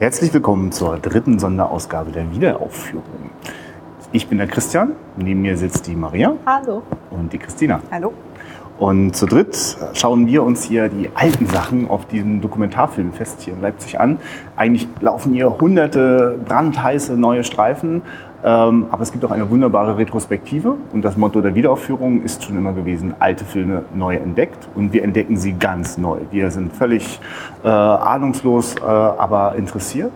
Herzlich willkommen zur dritten Sonderausgabe der Wiederaufführung. Ich bin der Christian, neben mir sitzt die Maria. Hallo. Und die Christina. Hallo. Und zu dritt schauen wir uns hier die alten Sachen auf diesem Dokumentarfilmfest hier in Leipzig an. Eigentlich laufen hier hunderte brandheiße neue Streifen, aber es gibt auch eine wunderbare Retrospektive. Und das Motto der Wiederaufführung ist schon immer gewesen, alte Filme neu entdeckt. Und wir entdecken sie ganz neu. Wir sind völlig äh, ahnungslos, äh, aber interessiert.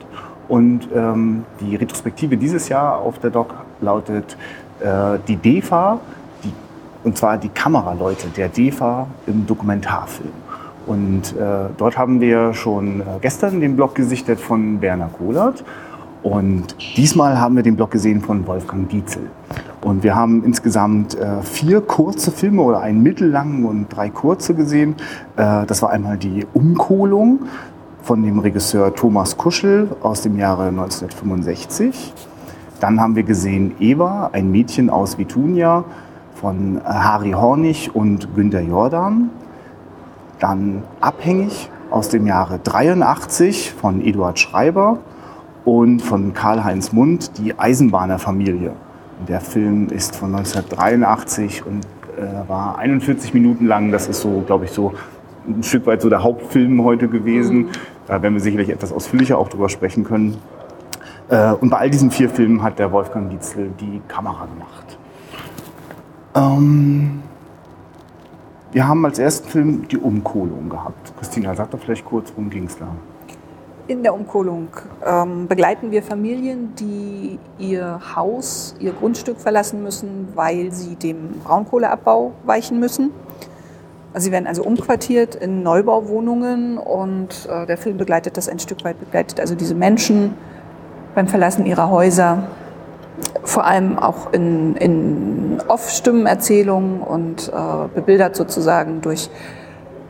Und ähm, die Retrospektive dieses Jahr auf der Doc lautet äh, die DEFA, die, und zwar die Kameraleute der DEFA im Dokumentarfilm. Und äh, dort haben wir schon äh, gestern den Blog gesichtet von Werner Kohlert. Und diesmal haben wir den Blog gesehen von Wolfgang Dietzel. Und wir haben insgesamt äh, vier kurze Filme oder einen mittellangen und drei kurze gesehen. Äh, das war einmal die Umkohlung von dem Regisseur Thomas Kuschel aus dem Jahre 1965. Dann haben wir gesehen Eva, ein Mädchen aus Vitunia von äh, Harry Hornig und Günter Jordan. Dann Abhängig aus dem Jahre 83 von Eduard Schreiber und von Karl-Heinz Mund, die Eisenbahnerfamilie. Der Film ist von 1983 und äh, war 41 Minuten lang. Das ist so, glaube ich, so ein Stück weit so der Hauptfilm heute gewesen. Mhm. Da werden wir sicherlich etwas ausführlicher auch drüber sprechen können. Äh, und bei all diesen vier Filmen hat der Wolfgang Dietzel die Kamera gemacht. Ähm, wir haben als ersten Film die Umkohlung gehabt. Christina, sag doch vielleicht kurz, worum ging es da? In der Umkohlung ähm, begleiten wir Familien, die ihr Haus, ihr Grundstück verlassen müssen, weil sie dem Braunkohleabbau weichen müssen. Sie werden also umquartiert in Neubauwohnungen und äh, der Film begleitet das ein Stück weit, begleitet also diese Menschen beim Verlassen ihrer Häuser, vor allem auch in, in Off-Stimmenerzählungen und äh, bebildert sozusagen durch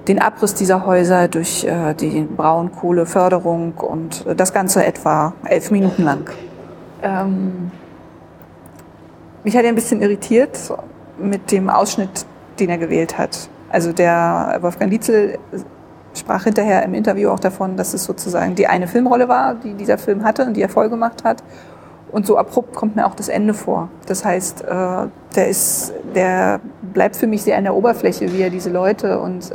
den Abriss dieser Häuser durch äh, die Braunkohleförderung und äh, das Ganze etwa elf Minuten lang. Ähm, mich hat er ein bisschen irritiert mit dem Ausschnitt, den er gewählt hat. Also der Wolfgang Lietzel sprach hinterher im Interview auch davon, dass es sozusagen die eine Filmrolle war, die dieser Film hatte und die er voll gemacht hat. Und so abrupt kommt mir auch das Ende vor. Das heißt, äh, der ist, der bleibt für mich sehr an der Oberfläche, wie er diese Leute und äh,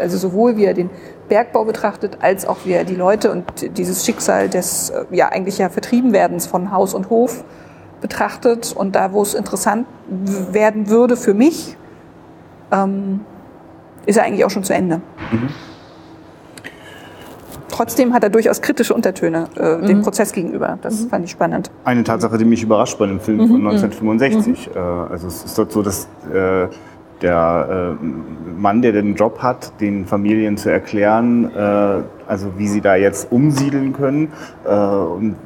also sowohl wie er den Bergbau betrachtet, als auch wie er die Leute und dieses Schicksal des äh, ja eigentlich ja Vertriebenwerdens von Haus und Hof betrachtet. Und da, wo es interessant werden würde für mich, ähm, ist er eigentlich auch schon zu Ende. Mhm trotzdem hat er durchaus kritische Untertöne äh, mhm. dem Prozess gegenüber. Das mhm. fand ich spannend. Eine Tatsache, die mich überrascht bei dem Film mhm. von 1965. Mhm. Äh, also es ist dort so, dass äh, der äh, Mann, der den Job hat, den Familien zu erklären, äh, also wie sie da jetzt umsiedeln können äh, und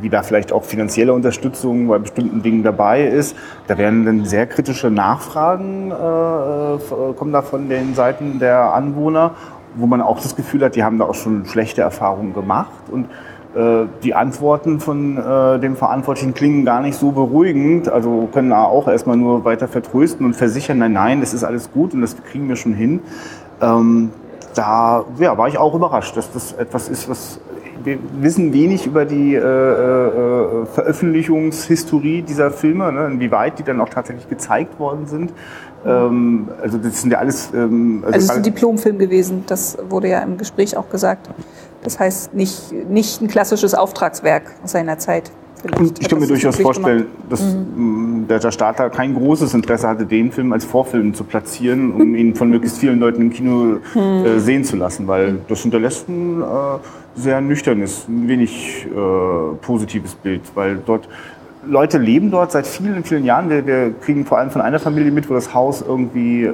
wie da vielleicht auch finanzielle Unterstützung bei bestimmten Dingen dabei ist. Da werden dann sehr kritische Nachfragen, äh, kommen da von den Seiten der Anwohner wo man auch das Gefühl hat, die haben da auch schon schlechte Erfahrungen gemacht und äh, die Antworten von äh, dem Verantwortlichen klingen gar nicht so beruhigend, also können auch erstmal nur weiter vertrösten und versichern, nein, nein, das ist alles gut und das kriegen wir schon hin. Ähm, da ja, war ich auch überrascht, dass das etwas ist, was wir wissen wenig über die äh, äh, Veröffentlichungshistorie dieser Filme, ne, inwieweit die dann auch tatsächlich gezeigt worden sind. Ähm, also das sind ja alles. Ähm, also, also es ist ein Diplomfilm gewesen, das wurde ja im Gespräch auch gesagt. Das heißt nicht, nicht ein klassisches Auftragswerk seiner Zeit. Und ich kann mir durchaus vorstellen, dass mhm. der Staat da kein großes Interesse hatte, den Film als Vorfilm zu platzieren, um ihn von möglichst vielen Leuten im Kino mhm. äh, sehen zu lassen, weil das hinterlässt ein äh, sehr nüchternes, ein wenig äh, positives Bild, weil dort Leute leben dort seit vielen, vielen Jahren. Wir, wir, kriegen vor allem von einer Familie mit, wo das Haus irgendwie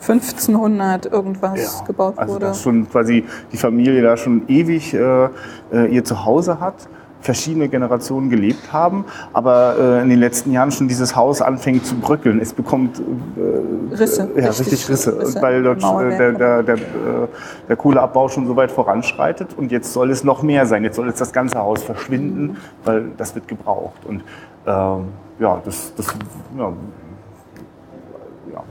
1500 ähm, irgendwas ja, gebaut also wurde. Dass schon quasi die Familie da schon ewig äh, äh ihr Zuhause hat verschiedene Generationen gelebt haben, aber äh, in den letzten Jahren schon dieses Haus anfängt zu bröckeln. Es bekommt äh, Risse, ja, richtig, richtig Risse, Risse, weil dort äh, der, der, der, äh, der, Kohleabbau schon so weit voranschreitet und jetzt soll es noch mehr sein. Jetzt soll jetzt das ganze Haus verschwinden, mhm. weil das wird gebraucht. Und ähm, ja, das, das ja, ja.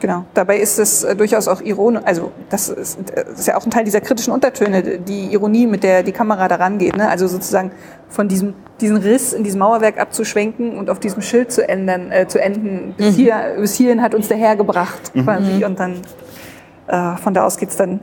Genau. Dabei ist es äh, durchaus auch ironisch, also das ist, das ist, ja auch ein Teil dieser kritischen Untertöne, die Ironie, mit der die Kamera daran geht. Ne? Also sozusagen von diesem diesen Riss in diesem Mauerwerk abzuschwenken und auf diesem Schild zu ändern, äh, zu enden. Bis, mhm. hier, bis hierhin hat uns der Herr gebracht, mhm. quasi. Mhm. Und dann äh, von da aus geht's dann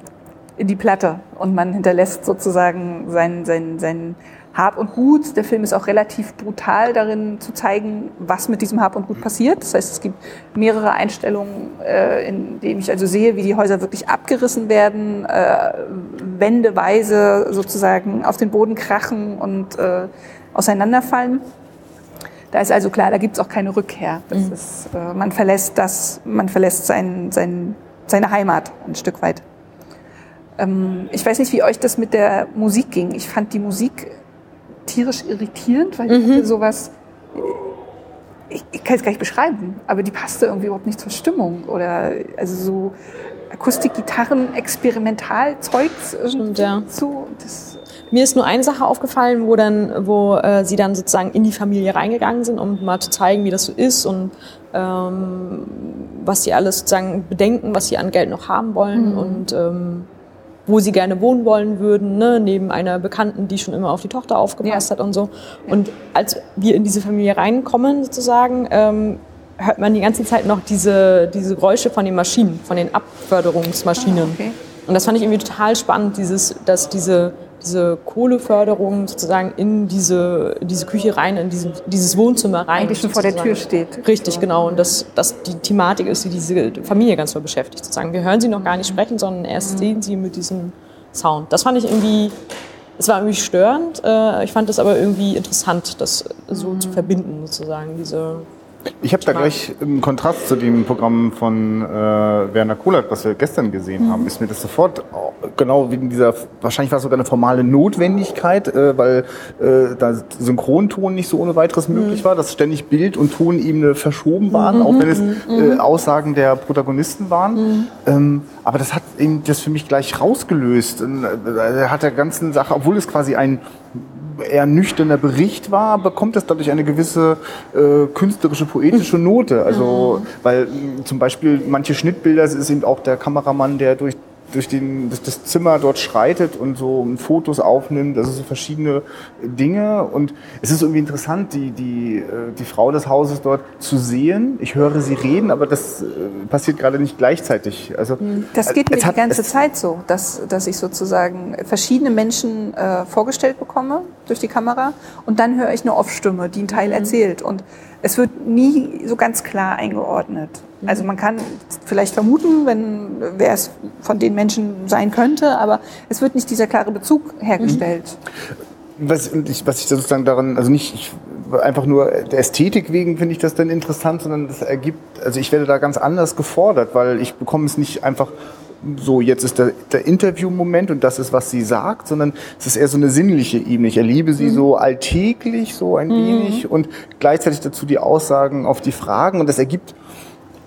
in die Platte und man hinterlässt sozusagen sein, sein, sein Hab und Gut. Der Film ist auch relativ brutal darin zu zeigen, was mit diesem Hab und Gut passiert. Das heißt, es gibt mehrere Einstellungen, äh, in denen ich also sehe, wie die Häuser wirklich abgerissen werden, äh, wendeweise sozusagen auf den Boden krachen und äh, auseinanderfallen. Da ist also klar, da gibt es auch keine Rückkehr. Das mhm. ist, man verlässt das, man verlässt sein, sein, seine Heimat ein Stück weit. Ähm, ich weiß nicht, wie euch das mit der Musik ging. Ich fand die Musik tierisch irritierend, weil mhm. sowas, ich, ich kann es gar nicht beschreiben, aber die passte irgendwie überhaupt nicht zur Stimmung oder also so Akustikgitarren, Experimentalzeugs irgendwie ja. zu. Das mir ist nur eine Sache aufgefallen, wo dann, wo äh, sie dann sozusagen in die Familie reingegangen sind, um mal zu zeigen, wie das so ist und ähm, was sie alles sozusagen bedenken, was sie an Geld noch haben wollen mhm. und ähm, wo sie gerne wohnen wollen würden, ne, neben einer Bekannten, die schon immer auf die Tochter aufgepasst ja. hat und so. Und als wir in diese Familie reinkommen, sozusagen, ähm, hört man die ganze Zeit noch diese, diese Geräusche von den Maschinen, von den Abförderungsmaschinen. Ah, okay. Und das fand ich irgendwie total spannend, dieses, dass diese diese Kohleförderung sozusagen in diese, diese Küche rein, in diese, dieses Wohnzimmer rein. Eigentlich schon vor der Tür steht. Richtig, genau. Und dass das die Thematik ist, die diese Familie ganz toll beschäftigt. Sozusagen. Wir hören sie noch gar nicht sprechen, sondern erst mhm. sehen sie mit diesem Sound. Das fand ich irgendwie, es war irgendwie störend. Äh, ich fand es aber irgendwie interessant, das so mhm. zu verbinden, sozusagen, diese ich habe da gleich im Kontrast zu dem Programm von äh, Werner Kohlert, was wir gestern gesehen mhm. haben, ist mir das sofort genau wegen dieser, wahrscheinlich war es sogar eine formale Notwendigkeit, äh, weil äh, da Synchronton nicht so ohne weiteres mhm. möglich war, dass ständig Bild und Tonebene verschoben waren, mhm. auch wenn es mhm. äh, Aussagen der Protagonisten waren. Mhm. Ähm, aber das hat eben das für mich gleich rausgelöst. Und, äh, hat der ganzen Sache, obwohl es quasi ein eher nüchterner Bericht war, bekommt es dadurch eine gewisse äh, künstlerische, poetische Note. Also, mhm. weil zum Beispiel manche Schnittbilder, es ist eben auch der Kameramann, der durch durch, den, durch das Zimmer dort schreitet und so Fotos aufnimmt, also so verschiedene Dinge. Und es ist irgendwie interessant, die, die, äh, die Frau des Hauses dort zu sehen. Ich höre sie reden, aber das äh, passiert gerade nicht gleichzeitig. Also, hm. das geht mir die ganze Zeit so, dass, dass ich sozusagen verschiedene Menschen äh, vorgestellt bekomme durch die Kamera und dann höre ich eine Off-Stimme, die einen Teil mhm. erzählt. Und es wird nie so ganz klar eingeordnet. Also man kann vielleicht vermuten, wenn, wer es von den Menschen sein könnte, aber es wird nicht dieser klare Bezug hergestellt. Was ich, was ich sozusagen daran, also nicht ich, einfach nur der Ästhetik wegen finde ich das dann interessant, sondern das ergibt, also ich werde da ganz anders gefordert, weil ich bekomme es nicht einfach so, jetzt ist der, der Interviewmoment und das ist, was sie sagt, sondern es ist eher so eine sinnliche Ebene. Ich erlebe sie mhm. so alltäglich, so ein mhm. wenig und gleichzeitig dazu die Aussagen auf die Fragen und das ergibt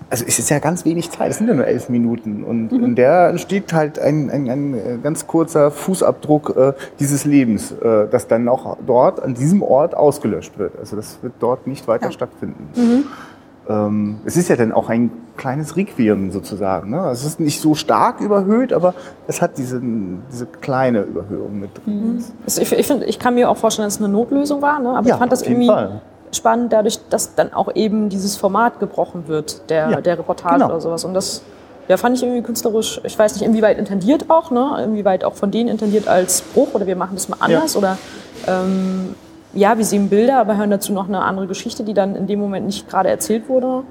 also es ist ja ganz wenig Zeit, es sind ja nur elf Minuten. Und mhm. in der entsteht halt ein, ein, ein äh, ganz kurzer Fußabdruck äh, dieses Lebens, äh, das dann auch dort, an diesem Ort ausgelöscht wird. Also das wird dort nicht weiter ja. stattfinden. Mhm. Ähm, es ist ja dann auch ein kleines Requiem sozusagen. Ne? Es ist nicht so stark überhöht, aber es hat diese, diese kleine Überhöhung mit drin. Mhm. Also ich, ich, find, ich kann mir auch vorstellen, dass es eine Notlösung war, ne? aber ja, ich fand das irgendwie... Fall spannend, dadurch, dass dann auch eben dieses Format gebrochen wird, der, ja, der Reportage genau. oder sowas. Und das ja, fand ich irgendwie künstlerisch, ich weiß nicht, inwieweit intendiert auch, ne? inwieweit auch von denen intendiert als Bruch oder wir machen das mal anders ja. oder ähm, ja, wir sehen Bilder, aber hören dazu noch eine andere Geschichte, die dann in dem Moment nicht gerade erzählt wurde.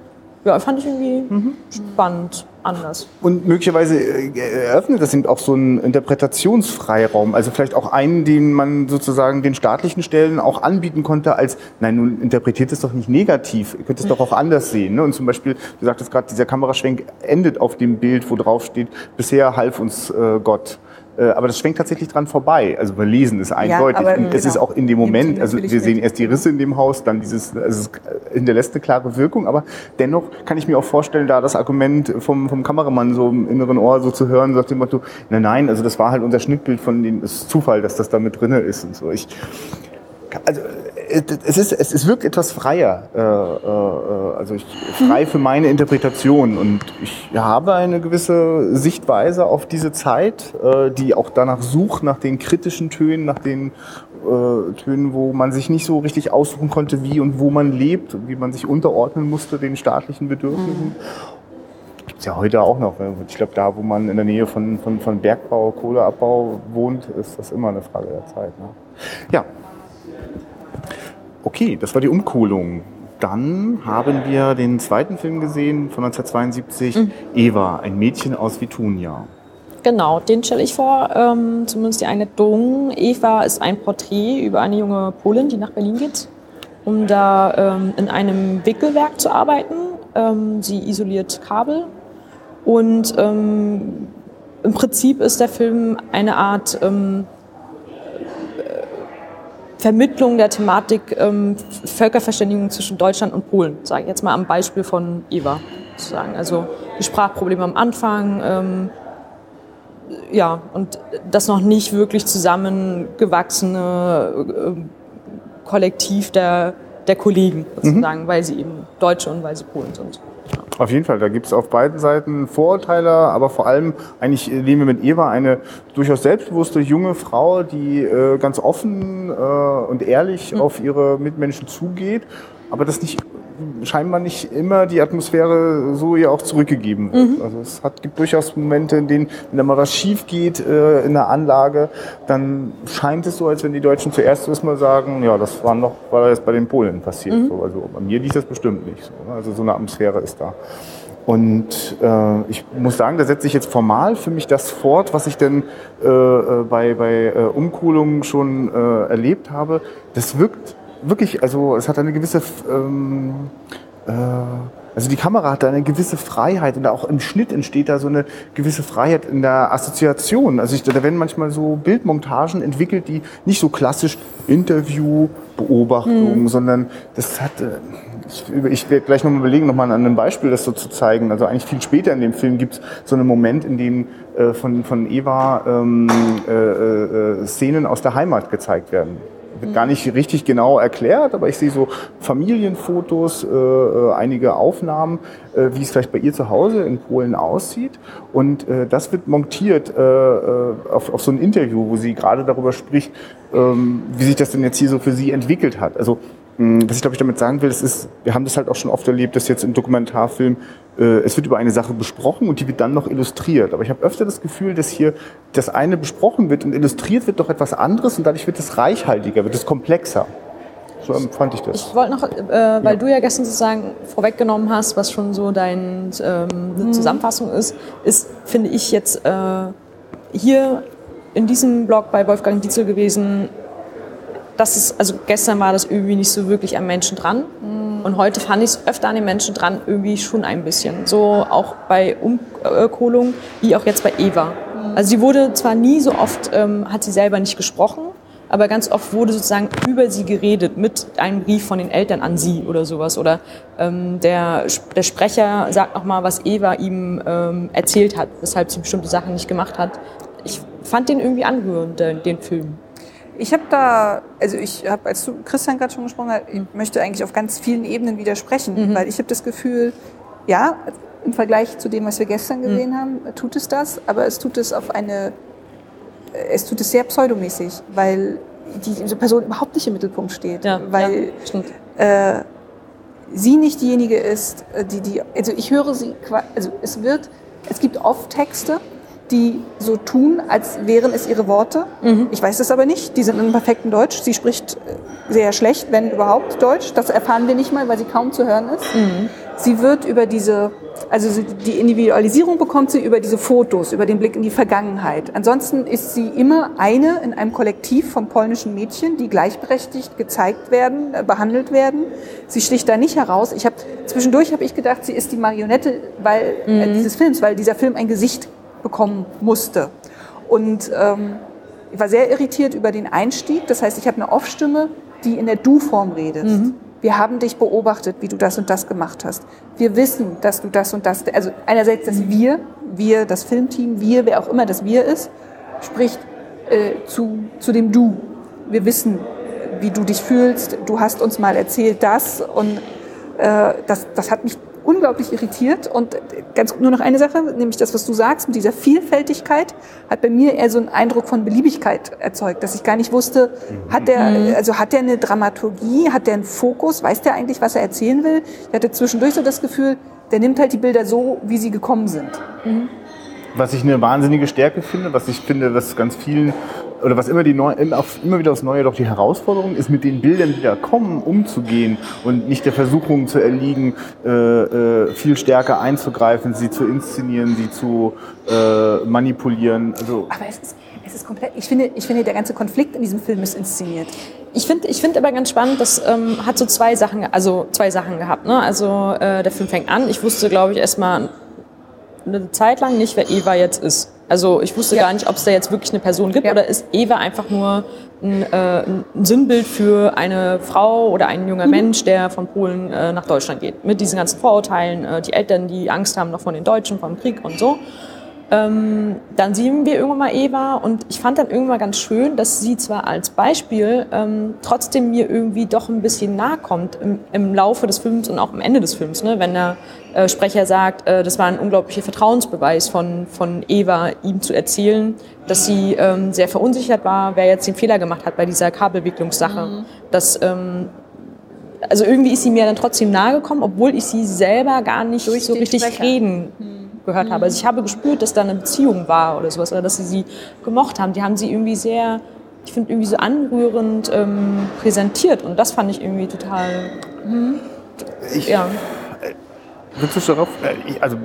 Ja, fand ich irgendwie mhm. spannend anders. Und möglicherweise äh, eröffnet das eben auch so einen Interpretationsfreiraum. Also vielleicht auch einen, den man sozusagen den staatlichen Stellen auch anbieten konnte als, nein, nun interpretiert es doch nicht negativ, ihr könnt es doch auch anders sehen. Ne? Und zum Beispiel, du sagtest gerade, dieser Kameraschwenk endet auf dem Bild, wo drauf steht, bisher half uns äh, Gott. Äh, aber das schwenkt tatsächlich dran vorbei. Also wir lesen es eindeutig. Ja, aber, es genau. ist auch in dem Moment, also wir sehen erst die Risse in dem Haus, dann dieses, also es hinterlässt eine klare Wirkung, aber dennoch kann ich mir auch vorstellen, da das Argument vom, vom Kameramann so im inneren Ohr so zu hören, sagt dem Motto, nein, nein, also das war halt unser Schnittbild von dem, es ist Zufall, dass das da mit drinne ist und so. Ich, Also es, ist, es, es wirkt etwas freier, äh, äh, also ich, frei für meine Interpretation und ich habe eine gewisse Sichtweise auf diese Zeit, äh, die auch danach sucht, nach den kritischen Tönen, nach den äh, Tönen, wo man sich nicht so richtig aussuchen konnte, wie und wo man lebt und wie man sich unterordnen musste den staatlichen Bedürfnissen. Mhm. Gibt ja heute auch noch. Ich glaube, da, wo man in der Nähe von, von, von Bergbau, Kohleabbau wohnt, ist das immer eine Frage der Zeit. Ne? Ja, Okay, das war die Umkohlung. Dann haben wir den zweiten Film gesehen von 1972, mhm. Eva, ein Mädchen aus Vitunia. Genau, den stelle ich vor, ähm, zumindest die Anekdoten. Eva ist ein Porträt über eine junge Polin, die nach Berlin geht, um da ähm, in einem Wickelwerk zu arbeiten. Ähm, sie isoliert Kabel und ähm, im Prinzip ist der Film eine Art ähm, Vermittlung der Thematik ähm, Völkerverständigung zwischen Deutschland und Polen, sage ich jetzt mal am Beispiel von Eva sozusagen. Also die Sprachprobleme am Anfang, ähm, ja, und das noch nicht wirklich zusammengewachsene äh, Kollektiv der, der Kollegen sozusagen, mhm. weil sie eben Deutsche und weil sie Polen sind. Auf jeden Fall, da gibt es auf beiden Seiten Vorurteile, aber vor allem eigentlich nehmen wir mit Eva eine durchaus selbstbewusste junge Frau, die äh, ganz offen äh, und ehrlich mhm. auf ihre Mitmenschen zugeht, aber das nicht scheinbar nicht immer die Atmosphäre so ihr auch zurückgegeben wird. Mhm. Also es hat, gibt durchaus Momente, in denen, wenn da mal was schief geht äh, in der Anlage, dann scheint es so, als wenn die Deutschen zuerst erstmal sagen, ja, das war noch, war jetzt bei den Polen passiert. Mhm. So, also bei mir liegt das bestimmt nicht so. Ne? Also so eine Atmosphäre ist da. Und äh, ich muss sagen, da setze ich jetzt formal für mich das fort, was ich denn äh, äh bei, bei äh, Umkohlungen schon äh, erlebt habe. Das wirkt wirklich, also es hat eine gewisse, ähm, äh, also die Kamera hat da eine gewisse Freiheit und auch im Schnitt entsteht da so eine gewisse Freiheit in der Assoziation. Also ich, da werden manchmal so Bildmontagen entwickelt, die nicht so klassisch Interview, Beobachtung, mhm. sondern das hat, äh, ich, ich werde gleich nochmal überlegen, nochmal an einem Beispiel das so zu zeigen. Also eigentlich viel später in dem Film gibt es so einen Moment, in dem äh, von, von Eva ähm, äh, äh, Szenen aus der Heimat gezeigt werden wird gar nicht richtig genau erklärt, aber ich sehe so Familienfotos, äh, äh, einige Aufnahmen, äh, wie es vielleicht bei ihr zu Hause in Polen aussieht. Und äh, das wird montiert äh, äh, auf, auf so ein Interview, wo sie gerade darüber spricht, ähm, wie sich das denn jetzt hier so für sie entwickelt hat. Also was ich glaube ich damit sagen will, das ist, wir haben das halt auch schon oft erlebt, dass jetzt im Dokumentarfilm äh, es wird über eine Sache besprochen und die wird dann noch illustriert. Aber ich habe öfter das Gefühl, dass hier das eine besprochen wird und illustriert wird doch etwas anderes und dadurch wird es reichhaltiger, wird es komplexer. So empfand ich das. Ich wollte noch, äh, weil ja. du ja gestern sozusagen vorweggenommen hast, was schon so deine ähm, mhm. Zusammenfassung ist, ist, finde ich jetzt äh, hier in diesem Blog bei Wolfgang Dietzel gewesen, dass es, also gestern war das irgendwie nicht so wirklich am Menschen dran. Mhm. Und heute fand ich es öfter an den Menschen dran, irgendwie schon ein bisschen. So auch bei Umkohlung, wie auch jetzt bei Eva. Mhm. Also sie wurde zwar nie so oft, ähm, hat sie selber nicht gesprochen, aber ganz oft wurde sozusagen über sie geredet mit einem Brief von den Eltern an sie oder sowas. Oder ähm, der, der Sprecher sagt nochmal, was Eva ihm ähm, erzählt hat, weshalb sie bestimmte Sachen nicht gemacht hat. Ich fand den irgendwie anrührend, den Film. Ich habe da, also ich habe, als Christian gerade schon gesprochen hast, ich möchte eigentlich auf ganz vielen Ebenen widersprechen, mhm. weil ich habe das Gefühl, ja, im Vergleich zu dem, was wir gestern mhm. gesehen mhm. haben, tut es das, aber es tut es auf eine, es tut es sehr pseudomäßig, weil diese Person überhaupt nicht im Mittelpunkt steht, ja, weil ja, äh, sie nicht diejenige ist, äh, die die, also ich höre sie, also es wird, es gibt oft Texte, die so tun, als wären es ihre Worte. Mhm. Ich weiß es aber nicht. Die sind in perfekten Deutsch. Sie spricht äh, sehr schlecht, wenn überhaupt Deutsch. Das erfahren wir nicht mal, weil sie kaum zu hören ist. Mhm. Sie wird über diese, also die Individualisierung bekommt sie über diese Fotos, über den Blick in die Vergangenheit. Ansonsten ist sie immer eine in einem Kollektiv von polnischen Mädchen, die gleichberechtigt gezeigt werden, äh, behandelt werden. Sie sticht da nicht heraus. Ich habe zwischendurch habe ich gedacht, sie ist die Marionette weil, äh, mhm. äh, dieses Films, weil dieser Film ein Gesicht bekommen musste. Und ähm, ich war sehr irritiert über den Einstieg. Das heißt, ich habe eine Off-Stimme, die in der Du-Form redet. Mhm. Wir haben dich beobachtet, wie du das und das gemacht hast. Wir wissen, dass du das und das, also einerseits das Wir, wir, das Filmteam, wir, wer auch immer das Wir ist, spricht äh, zu, zu dem Du. Wir wissen, wie du dich fühlst. Du hast uns mal erzählt das und äh, das, das hat mich unglaublich irritiert. Und ganz nur noch eine Sache, nämlich das, was du sagst, mit dieser Vielfältigkeit, hat bei mir eher so einen Eindruck von Beliebigkeit erzeugt, dass ich gar nicht wusste, hat der, Mhm. also hat der eine Dramaturgie, hat der einen Fokus, weiß der eigentlich, was er erzählen will? Ich hatte zwischendurch so das Gefühl, der nimmt halt die Bilder so, wie sie gekommen sind. Was ich eine wahnsinnige Stärke finde, was ich finde, was ganz vielen oder was immer, die neu, immer wieder aufs Neue doch die Herausforderung ist, mit den Bildern, die da kommen, umzugehen und nicht der Versuchung zu erliegen, äh, äh, viel stärker einzugreifen, sie zu inszenieren, sie zu äh, manipulieren. Also Aber es ist, es ist komplett, ich finde, ich finde, der ganze Konflikt in diesem Film ist inszeniert. Ich finde ich find aber ganz spannend, das ähm, hat so zwei Sachen, also zwei Sachen gehabt. Ne? Also äh, der Film fängt an. Ich wusste, glaube ich, erstmal eine Zeit lang nicht, wer Eva jetzt ist. Also ich wusste Ja. gar nicht, ob es da jetzt wirklich eine Person gibt Ja. oder ist Eva einfach nur ein, äh, ein Sinnbild für eine Frau oder ein Mhm. junger Mensch, der von Polen äh, nach Deutschland geht. Mit diesen ganzen Vorurteilen, äh, die Eltern, die Angst haben noch von den Deutschen, vom Krieg und so. Ähm, dann sehen wir irgendwann mal Eva und ich fand dann irgendwann ganz schön, dass sie zwar als Beispiel ähm, trotzdem mir irgendwie doch ein bisschen nahe kommt im, im Laufe des Films und auch am Ende des Films, ne? wenn der äh, Sprecher sagt, äh, das war ein unglaublicher Vertrauensbeweis von, von Eva, ihm zu erzählen, dass sie ähm, sehr verunsichert war, wer jetzt den Fehler gemacht hat bei dieser Kabelwicklungssache. Dass, ähm, also irgendwie ist sie mir dann trotzdem nahe gekommen, obwohl ich sie selber gar nicht Durch so richtig Sprecher. reden gehört habe. Also ich habe gespürt, dass da eine Beziehung war oder sowas, oder dass sie sie gemocht haben. Die haben sie irgendwie sehr, ich finde, irgendwie so anrührend ähm, präsentiert. Und das fand ich irgendwie total, ich, ja. Willst du darauf? äh, Also,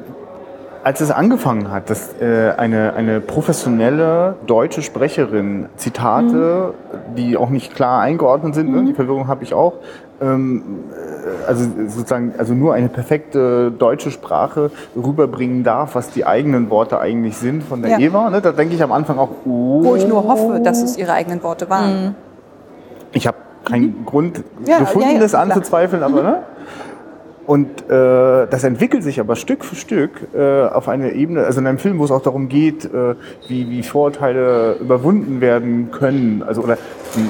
als es angefangen hat, dass äh, eine, eine professionelle deutsche Sprecherin Zitate, die auch nicht klar eingeordnet sind, ne, die Verwirrung habe ich auch, also sozusagen, also nur eine perfekte deutsche Sprache rüberbringen darf, was die eigenen Worte eigentlich sind von der Ja. Eva. Ne, da denke ich am Anfang auch, oh, Wo ich nur hoffe, dass es ihre eigenen Worte waren. ich habe keinen Grund Ja, gefunden, ja, das anzuzweifeln, aber ne? Und äh, das entwickelt sich aber Stück für Stück äh, auf eine Ebene, also in einem Film, wo es auch darum geht, äh, wie, wie Vorurteile überwunden werden können. Also oder,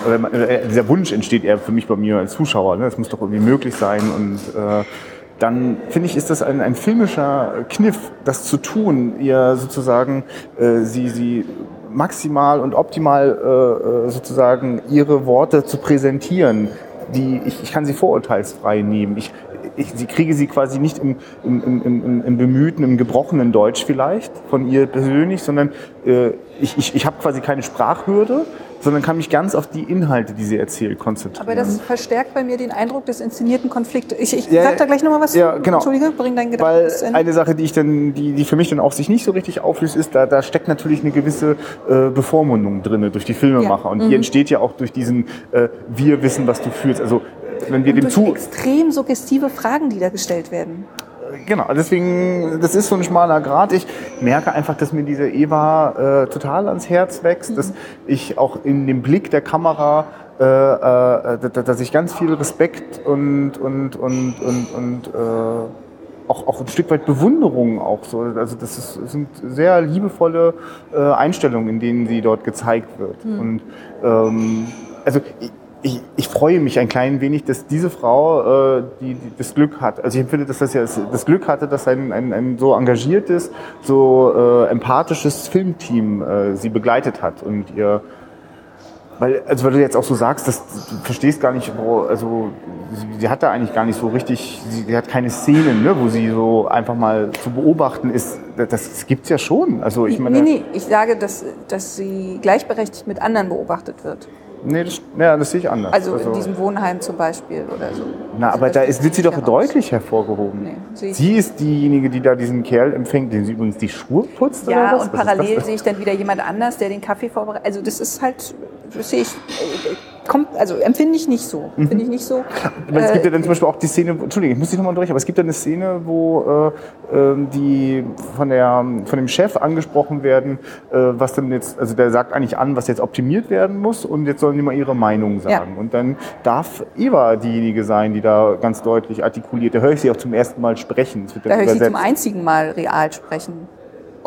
oder äh, dieser Wunsch entsteht eher für mich bei mir als Zuschauer. Ne? Das muss doch irgendwie möglich sein und äh, dann finde ich, ist das ein, ein filmischer Kniff, das zu tun, ihr sozusagen äh, sie, sie maximal und optimal äh, äh, sozusagen ihre Worte zu präsentieren. Die, ich, ich kann sie vorurteilsfrei nehmen. Ich, ich sie kriege sie quasi nicht im, im, im, im, bemühten, im gebrochenen Deutsch vielleicht von ihr persönlich, sondern äh, ich, ich, ich habe quasi keine Sprachhürde, sondern kann mich ganz auf die Inhalte, die sie erzählt, konzentrieren. Aber das verstärkt bei mir den Eindruck des inszenierten Konflikts. Ich, ich Ja, sag da gleich nochmal was. ja, genau. Entschuldige, bring deinen Gedanken Weil eine Sache, die ich dann, die, die für mich dann auch sich nicht so richtig auflöst, ist, da, da steckt natürlich eine gewisse äh, Bevormundung drin durch die Filmemacher. Ja. Und Mhm. die entsteht ja auch durch diesen äh, Wir wissen, was du fühlst. Also wenn wir dem durch zu. extrem suggestive Fragen, die da gestellt werden. Genau, deswegen, das ist so ein schmaler Grad. Ich merke einfach, dass mir diese Eva äh, total ans Herz wächst, dass ich auch in dem Blick der Kamera, äh, äh, dass, ich ganz viel Respekt und, und, und, und, und äh, auch, auch ein Stück weit Bewunderung auch so. Also das ist, das sind sehr liebevolle äh, Einstellungen, in denen sie dort gezeigt wird. Und ähm, also ich, ich, ich freue mich ein klein wenig, dass diese Frau äh, die, die das Glück hat. Also ich empfinde, dass das ja das Glück hatte, dass ein, ein, ein so engagiertes, so äh, empathisches Filmteam äh, sie begleitet hat und ihr weil, also weil du jetzt auch so sagst, dass du verstehst gar nicht, wo, also sie, sie hat da eigentlich gar nicht so richtig, sie, sie hat keine Szenen, ne, wo sie so einfach mal zu beobachten ist. Das, das gibt's ja schon. Also ich meine, nee, nee, ich sage, dass, dass sie gleichberechtigt mit anderen beobachtet wird. Nee, das, ja, das sehe ich anders. Also, in diesem Wohnheim zum Beispiel oder so. Na, Also aber das da ist, wird sie doch heraus. deutlich hervorgehoben. Nee, sie ist diejenige, die da diesen Kerl empfängt, den sie übrigens die Schuhe putzt. oder Ja, was? und Was parallel sehe ich dann wieder jemand anders, der den Kaffee vorbereitet. Also das ist halt, sehe ich, äh, kommt, also empfinde ich nicht so. Mhm. Finde ich nicht so. Aber es gibt ja Äh, dann zum Beispiel auch die Szene, Entschuldigung, ich muss dich nochmal durch, aber es gibt ja eine Szene, wo äh, ähm, die von, der, von dem Chef angesprochen werden, äh, was denn jetzt, also der sagt eigentlich an, was jetzt optimiert werden muss und jetzt sollen die mal ihre Meinung sagen. Und dann darf Eva diejenige sein, die da ganz deutlich artikuliert. Da höre ich sie auch zum ersten Mal sprechen. Dann da höre ich sie zum einzigen Mal real sprechen.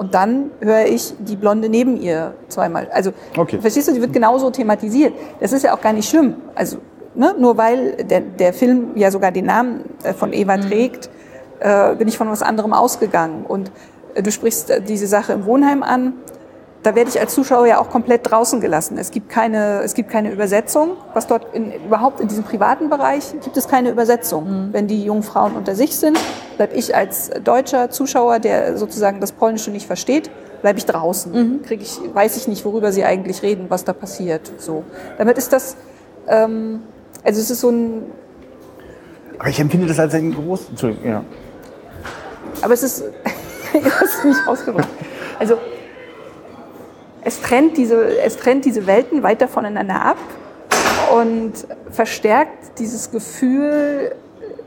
Und dann höre ich die Blonde neben ihr zweimal. Also, Okay. verstehst du, die wird genauso thematisiert. Das ist ja auch gar nicht schlimm. Also, ne, nur weil der, der Film ja sogar den Namen äh, von Eva trägt, äh, bin ich von was anderem ausgegangen. Und äh, du sprichst äh, diese Sache im Wohnheim an. Da werde ich als Zuschauer ja auch komplett draußen gelassen. Es gibt keine, es gibt keine Übersetzung. Was dort in, überhaupt in diesem privaten Bereich gibt es keine Übersetzung. Wenn die jungen Frauen unter sich sind, bleibe ich als deutscher Zuschauer, der sozusagen das Polnische nicht versteht, bleibe ich draußen. Krieg ich, weiß ich nicht, worüber sie eigentlich reden, was da passiert. So. Damit ist das, ähm, also es ist so ein, Aber ich empfinde das als einen großen. Entschuldigung, ja. Aber es ist, ich hast mich ausgedrückt. Also es trennt, diese, es trennt diese Welten weiter voneinander ab und verstärkt dieses Gefühl,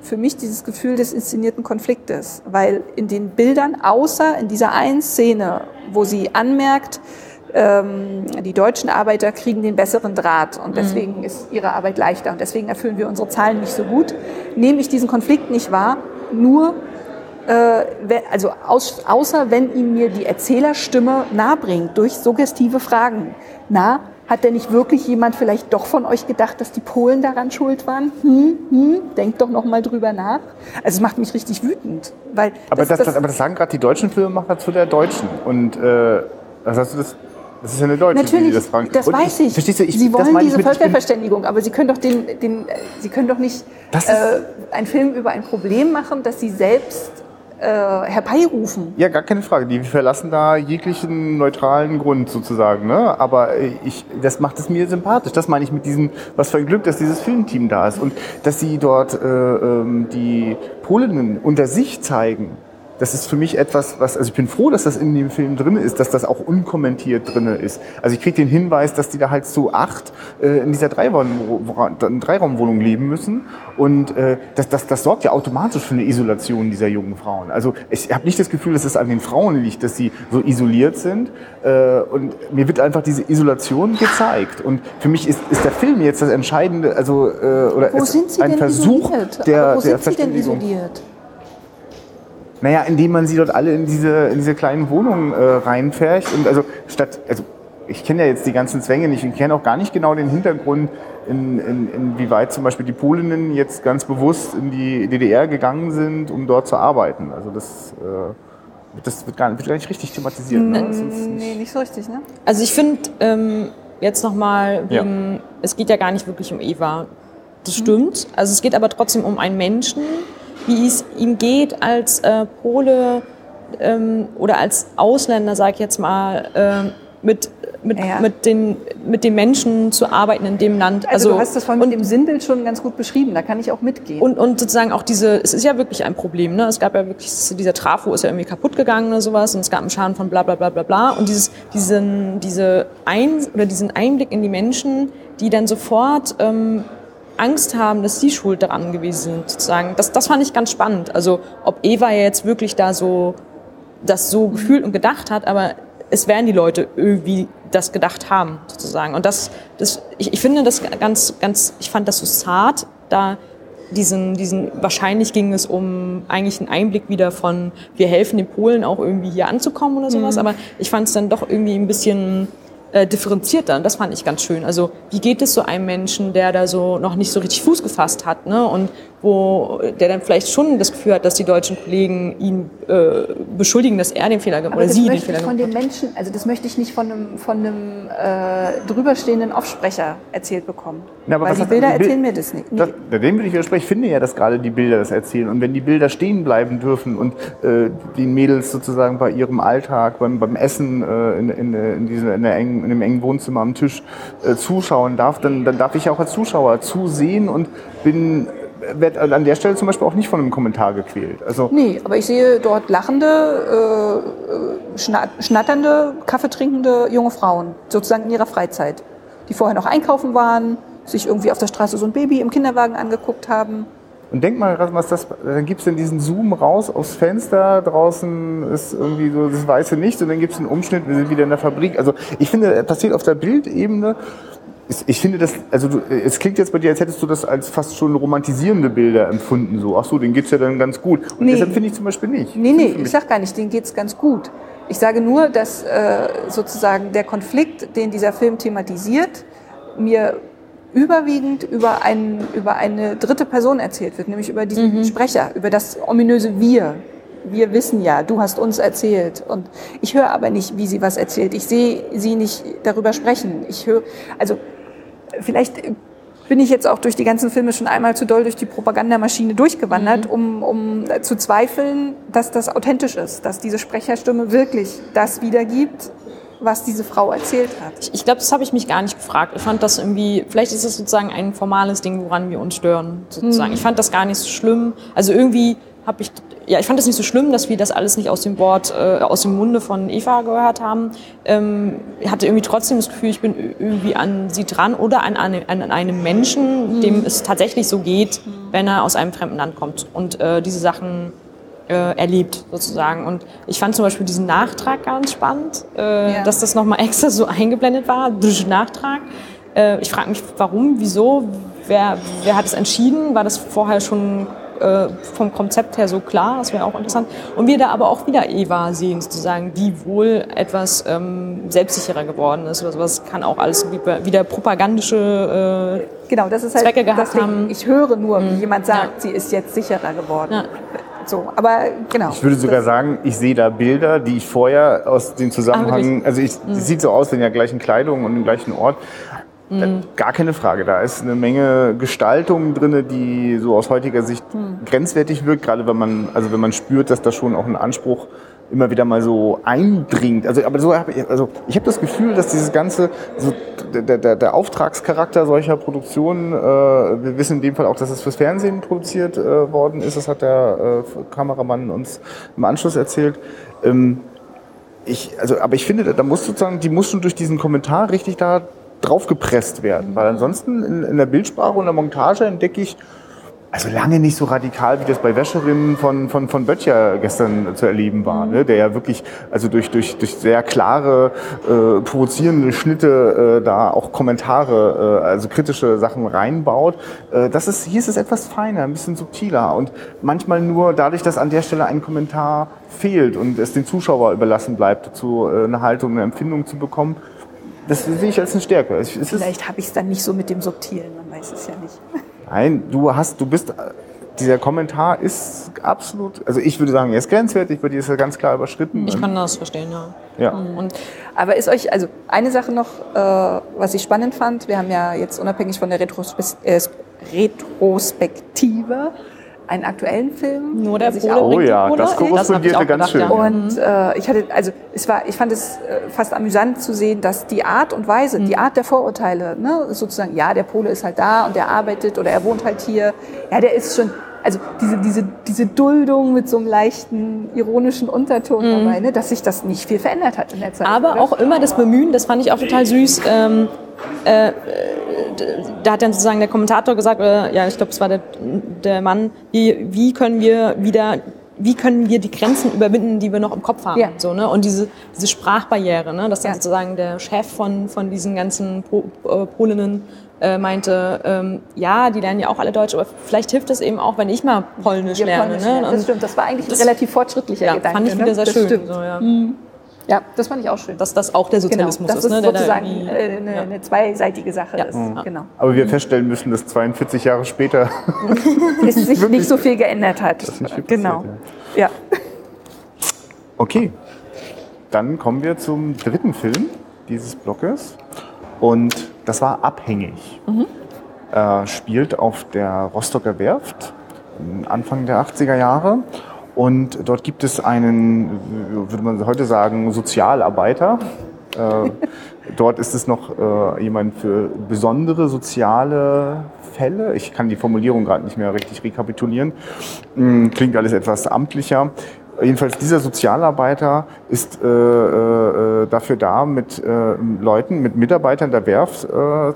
für mich dieses Gefühl des inszenierten Konfliktes. Weil in den Bildern, außer in dieser einen Szene, wo sie anmerkt, ähm, die deutschen Arbeiter kriegen den besseren Draht und deswegen ist ihre Arbeit leichter und deswegen erfüllen wir unsere Zahlen nicht so gut, nehme ich diesen Konflikt nicht wahr, nur also aus, außer wenn ihm mir die Erzählerstimme nahebringt durch suggestive Fragen. Na, hat denn nicht wirklich jemand vielleicht doch von euch gedacht, dass die Polen daran schuld waren? Hm, hm, denkt doch noch mal drüber nach. Also es macht mich richtig wütend, weil Aber das, das, aber das sagen gerade die deutschen Filmemacher zu der Deutschen. Und äh, hast du das? Das ist ja eine Deutsche, die Natürlich, das fragen. das Und weiß ich. Verstehst du, ich Sie das wollen diese mit, Völkerverständigung, aber Sie können doch den, den, äh, Sie können doch nicht Das äh, einen Film über ein Problem machen, das Sie selbst äh, herbeirufen. Ja, gar keine Frage. Die verlassen da jeglichen neutralen Grund sozusagen. Ne? Aber äh, ich, das macht es mir sympathisch. Das meine ich mit diesem, was für ein Glück, dass dieses Filmteam da ist und dass sie dort äh, ähm, die Polinnen unter sich zeigen. Das ist für mich etwas, was, also ich bin froh, dass das in dem Film drin ist, dass das auch unkommentiert drin ist. Also ich kriege den Hinweis, dass die da halt zu acht äh, in dieser Dreiraum- Dreiraumwohnung leben müssen und äh, das, das, das sorgt ja automatisch für eine Isolation dieser jungen Frauen. Also ich habe nicht das Gefühl, dass es an den Frauen liegt, dass sie so isoliert sind äh, und mir wird einfach diese Isolation gezeigt und für mich ist, ist der Film jetzt das Entscheidende, also äh, oder Wo ist sind Sie ein denn Versuch isoliert? der, aber wo der sind Sie denn isoliert? Naja, indem man sie dort alle in diese, in diese kleinen Wohnungen äh, reinfärcht. Und also statt, also ich kenne ja jetzt die ganzen Zwänge nicht und kenne auch gar nicht genau den Hintergrund, in, in, inwieweit zum Beispiel die Polinnen jetzt ganz bewusst in die DDR gegangen sind, um dort zu arbeiten. Also das, äh, das wird, gar, wird gar nicht richtig thematisiert. Ne? Nicht- Nee, nicht so richtig, ne? Also ich finde ähm, jetzt nochmal wegen, es geht ja gar nicht wirklich um Eva. Das stimmt. Also es geht aber trotzdem um einen Menschen, wie es ihm geht als äh, Pole ähm, oder als Ausländer, sag ich jetzt mal, ähm, mit, mit, Ja. mit, den, mit den Menschen zu arbeiten in dem Land. Also, du hast das mit dem Sinnbild schon ganz gut beschrieben, da kann ich auch mitgehen. Und, und sozusagen auch diese, es ist ja wirklich ein Problem, ne? Es gab ja wirklich, dieser Trafo ist ja irgendwie kaputt gegangen oder sowas und es gab einen Schaden von bla bla bla bla bla. Und dieses, diesen, diese ein, oder diesen Einblick in die Menschen, die dann sofort ähm, Angst haben, dass sie schuld daran gewesen sind, sozusagen. Das, das fand ich ganz spannend. Also ob Eva jetzt wirklich da so das so gefühlt und gedacht hat, aber es werden die Leute irgendwie das gedacht haben, sozusagen. Und das, das ich, ich finde das ganz, ganz, ich fand das so zart, da diesen, diesen, wahrscheinlich ging es um eigentlich einen Einblick wieder von, wir helfen den Polen auch irgendwie hier anzukommen oder sowas, aber ich fand es dann doch irgendwie ein bisschen äh, differenzierter und das fand ich ganz schön. Also wie geht es so einem Menschen, der da so noch nicht so richtig Fuß gefasst hat, ne? Und wo der dann vielleicht schon das Gefühl hat, dass die deutschen Kollegen ihn äh, beschuldigen, dass er den Fehler gemacht oder das sie den möchte Fehler ich von gemacht den Menschen, also das möchte ich nicht von einem, von einem äh, drüberstehenden Offsprecher erzählt bekommen. Ja, aber Weil die hat- Bilder die Bild- erzählen mir das nicht. Nee. Das, dem würde ich widersprechen. Ich finde ja, dass gerade die Bilder das erzählen. Und wenn die Bilder stehen bleiben dürfen und äh, die Mädels sozusagen bei ihrem Alltag, beim, beim Essen äh, in, in, in, diese, in, der engen, in dem engen Wohnzimmer am Tisch äh, zuschauen darf, dann, dann darf ich auch als Zuschauer zusehen und bin werde an der Stelle zum Beispiel auch nicht von einem Kommentar gequält. Also Nee, aber ich sehe dort lachende, äh, schna schnatternde, kaffeetrinkende junge Frauen, sozusagen in ihrer Freizeit, die vorher noch einkaufen waren, sich irgendwie auf der Straße so ein Baby im Kinderwagen angeguckt haben. Und denk mal, was das, dann gibt's dann diesen Zoom raus aufs Fenster, draußen ist irgendwie so das weiße Nichts und dann gibt's einen Umschnitt, wir sind wieder in der Fabrik. Also ich finde, es passiert auf der Bildebene, ich- finde das, also du, es klingt jetzt bei dir, als hättest du das als fast schon romantisierende Bilder empfunden, so, ach so, denen geht's ja dann ganz gut. Und Nee. deshalb finde ich zum Beispiel nicht. Nee, nee, ich sag gar nicht, denen geht's ganz gut. Ich sage nur, dass äh, sozusagen der Konflikt, den dieser Film thematisiert, mir überwiegend über, einen, über eine dritte Person erzählt wird, nämlich über diesen mhm. Sprecher, über das ominöse Wir. Wir wissen ja, du hast uns erzählt. Und ich höre aber nicht, wie sie was erzählt. Ich sehe sie nicht darüber sprechen. Ich höre, also vielleicht bin ich jetzt auch durch die ganzen Filme schon einmal zu doll durch die Propagandamaschine durchgewandert, mhm. um, um zu zweifeln, dass das authentisch ist, dass diese Sprecherstimme wirklich das wiedergibt, was diese Frau erzählt hat. Ich, ich glaube, das habe ich mich gar nicht gefragt. Ich fand das irgendwie, vielleicht ist es sozusagen ein formales Ding, woran wir uns stören, sozusagen. Mhm. Ich fand das gar nicht so schlimm. Also irgendwie habe ich, ja, ich fand es nicht so schlimm, dass wir das alles nicht aus dem Wort, äh, aus dem Munde von Eva gehört haben. Ähm, ich hatte irgendwie trotzdem das Gefühl, ich bin irgendwie an sie dran oder an, an, an einem Menschen, mhm. dem es tatsächlich so geht, wenn er aus einem fremden Land kommt und äh, diese Sachen äh, erlebt sozusagen. Und ich fand zum Beispiel diesen Nachtrag ganz spannend, äh, ja. dass das nochmal extra so eingeblendet war, Nachtrag. Äh, ich frage mich, warum, wieso, wer, wer hat es entschieden? War das vorher schon äh, vom Konzept her so klar, das wäre auch interessant. Und wir da aber auch wieder Eva sehen, sozusagen, die wohl etwas ähm, selbstsicherer geworden ist oder sowas, kann auch alles wieder propagandische äh, genau, das ist halt Zwecke gehabt Ding, haben. Ich höre nur, wie mhm. jemand sagt, ja. sie ist jetzt sicherer geworden. Ja. So, aber genau. Ich würde sogar sagen, ich sehe da Bilder, die ich vorher aus dem Zusammenhang, ah, also ich, mhm. es sieht so aus, wenn ja gleichen Kleidung und im gleichen Ort, Mhm. Gar keine Frage. Da ist eine Menge Gestaltung drin, die so aus heutiger Sicht mhm. grenzwertig wirkt, gerade wenn man, also wenn man spürt, dass da schon auch ein Anspruch immer wieder mal so eindringt. Also, aber so hab ich, also ich habe das Gefühl, dass dieses ganze, so der, der, der Auftragscharakter solcher Produktionen, äh, wir wissen in dem Fall auch, dass es fürs Fernsehen produziert äh, worden ist. Das hat der äh, Kameramann uns im Anschluss erzählt. Ähm, ich, also, aber ich finde, da muss sozusagen, die muss schon durch diesen Kommentar richtig da draufgepresst werden. Weil ansonsten in, in der Bildsprache und der Montage entdecke ich, also lange nicht so radikal, wie das bei Wäscherinnen von, von, von Böttcher gestern zu erleben war, ne? der ja wirklich also durch, durch, durch sehr klare, äh, provozierende Schnitte äh, da auch Kommentare, äh, also kritische Sachen reinbaut. Äh, das ist, hier ist es etwas feiner, ein bisschen subtiler und manchmal nur dadurch, dass an der Stelle ein Kommentar fehlt und es den Zuschauer überlassen bleibt, dazu äh, eine Haltung, eine Empfindung zu bekommen, das sehe ich als eine Stärke. Es Vielleicht habe ich es dann nicht so mit dem Subtilen, man weiß es ja nicht. Nein, du hast, du bist, dieser Kommentar ist absolut, also ich würde sagen, er ist grenzwertig, bei dir ist er ganz klar überschritten. Ich kann das verstehen, ja. ja. Mhm. Und, aber ist euch, also eine Sache noch, äh, was ich spannend fand, wir haben ja jetzt unabhängig von der Retrospe äh, Retrospektive einen aktuellen Film. Nur der Pole Oh ja, das korrespondierte ganz schön. Und äh, ich hatte, also es war, ich fand es äh, fast amüsant zu sehen, dass die Art und Weise, mhm. die Art der Vorurteile, ne, sozusagen, ja, der Pole ist halt da und der arbeitet oder er wohnt halt hier, ja, der ist schon, also diese, diese, diese Duldung mit so einem leichten ironischen Unterton mhm. dabei, ne, dass sich das nicht viel verändert hat in der Zeit. Aber oder? auch immer das Bemühen, das fand ich auch total süß. Ähm, äh, da hat dann sozusagen der Kommentator gesagt, oder ja, ich glaube, es war der, der Mann, wie, wie können wir wieder wie können wir die Grenzen überwinden, die wir noch im Kopf haben. Ja. So, ne? Und diese, diese Sprachbarriere, ne? dass dann ja. sozusagen der Chef von, von diesen ganzen po, äh, Polinnen äh, meinte, ähm, ja, die lernen ja auch alle Deutsch, aber vielleicht hilft es eben auch, wenn ich mal Polnisch ja, lerne. Polnisch, ne? Das stimmt, das war eigentlich ein relativ fortschrittlicher ja, Gedanke. fand ich wieder ne? sehr das schön. So, ja. Mhm. Ja, das fand ich auch schön. Dass das auch der Sozialismus genau, ist. Dass ist, ne? sozusagen äh, eine, ja. eine, zweiseitige Sache ja. ist. Mhm. Genau. Aber wir feststellen müssen, dass 42 Jahre später es sich nicht so viel geändert hat. Viel genau. Passiert, ja. Okay, dann kommen wir zum dritten Film dieses Blockes. Und das war Abhängig. Mhm. Äh, spielt auf der Rostocker Werft Anfang der 80er Jahre und dort gibt es einen, würde man heute sagen, Sozialarbeiter. Äh, dort ist es noch äh, jemand für besondere soziale Fälle. Ich kann die Formulierung gerade nicht mehr richtig rekapitulieren. Hm, klingt alles etwas amtlicher. Jedenfalls dieser Sozialarbeiter ist äh, äh, dafür da, mit äh, Leuten, mit Mitarbeitern der Werft äh, äh,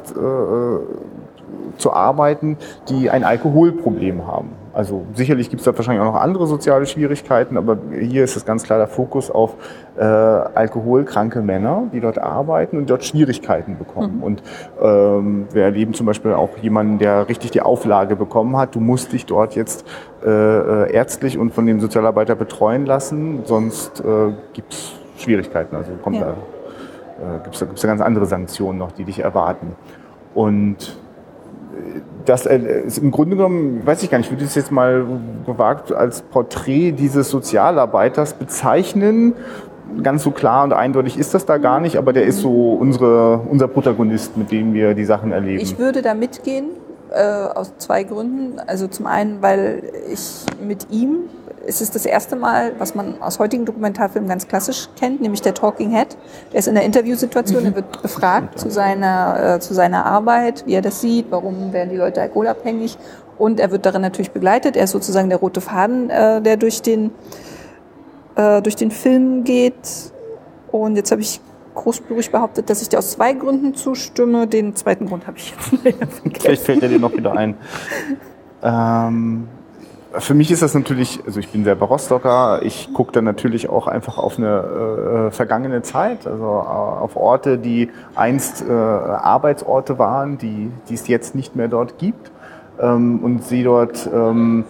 zu arbeiten, die ein Alkoholproblem haben. Also sicherlich gibt es da wahrscheinlich auch noch andere soziale Schwierigkeiten, aber hier ist es ganz klar der Fokus auf äh, alkoholkranke Männer, die dort arbeiten und dort Schwierigkeiten bekommen. Mhm. Und ähm, wir erleben zum Beispiel auch jemanden, der richtig die Auflage bekommen hat, du musst dich dort jetzt äh, äh ärztlich und von dem Sozialarbeiter betreuen lassen, sonst äh, gibt es Schwierigkeiten. Also kommt Ja. da, äh, gibt es da, gibt's da ganz andere Sanktionen noch, die dich erwarten. Und das ist im Grunde genommen, weiß ich gar nicht, ich würde es jetzt mal gewagt als Porträt dieses Sozialarbeiters bezeichnen. Ganz so klar und eindeutig ist das da gar nicht, aber der ist so unsere, unser Protagonist, mit dem wir die Sachen erleben. Ich würde da mitgehen, äh, aus zwei Gründen. Also zum einen, weil ich mit ihm, es ist das erste Mal, was man aus heutigen Dokumentarfilmen ganz klassisch kennt, nämlich der Talking Head. Der ist in der Interviewsituation, er wird befragt zu seiner, äh, zu seiner Arbeit, wie er das sieht, warum werden die Leute alkoholabhängig. Und er wird darin natürlich begleitet. Er ist sozusagen der rote Faden, äh, der durch den, äh, durch den Film geht. Und jetzt habe ich großspurig behauptet, dass ich dir aus zwei Gründen zustimme. Den zweiten Grund habe ich jetzt leider vergessen. Vielleicht fällt er dir noch wieder ein. Ähm, für mich ist das natürlich, also ich bin selber Rostocker, ich gucke dann natürlich auch einfach auf eine äh, vergangene Zeit, also äh, auf Orte, die einst äh, Arbeitsorte waren, die, die es jetzt nicht mehr dort gibt. Ähm, und sehe dort, ähm,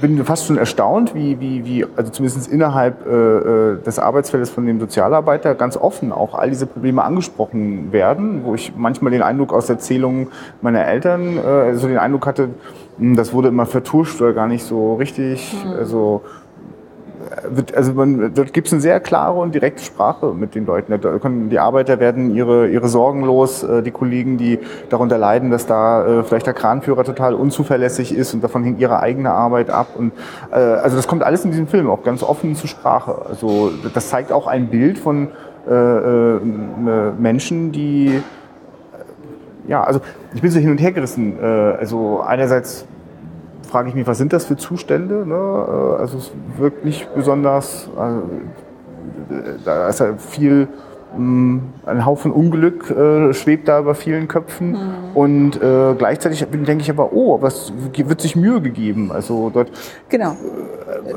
bin fast schon erstaunt, wie, wie, wie also zumindest innerhalb äh, äh, des Arbeitsfeldes von dem Sozialarbeiter ganz offen auch all diese Probleme angesprochen werden, wo ich manchmal den Eindruck aus Erzählungen meiner Eltern äh, so den Eindruck hatte, das wurde immer vertuscht oder gar nicht so richtig, also äh, wird, also man, dort gibt es eine sehr klare und direkte Sprache mit den Leuten. Können, die Arbeiter werden ihre, ihre Sorgen los, äh, die Kollegen, die darunter leiden, dass da äh, vielleicht der Kranführer total unzuverlässig ist und davon hängt ihre eigene Arbeit ab. Und, äh, also das kommt alles in diesem Film auch ganz offen zur Sprache. Also das zeigt auch ein Bild von äh, äh, Menschen, die ja, also ich bin so hin und her gerissen. Äh, also einerseits frage ich mich, was sind das für Zustände? Ne? Äh, Also es wirkt nicht besonders, also, da ist ja viel, ein Haufen Unglück äh, schwebt da über vielen Köpfen und äh, gleichzeitig denke ich aber, oh, aber es wird sich Mühe gegeben. Also dort, Genau.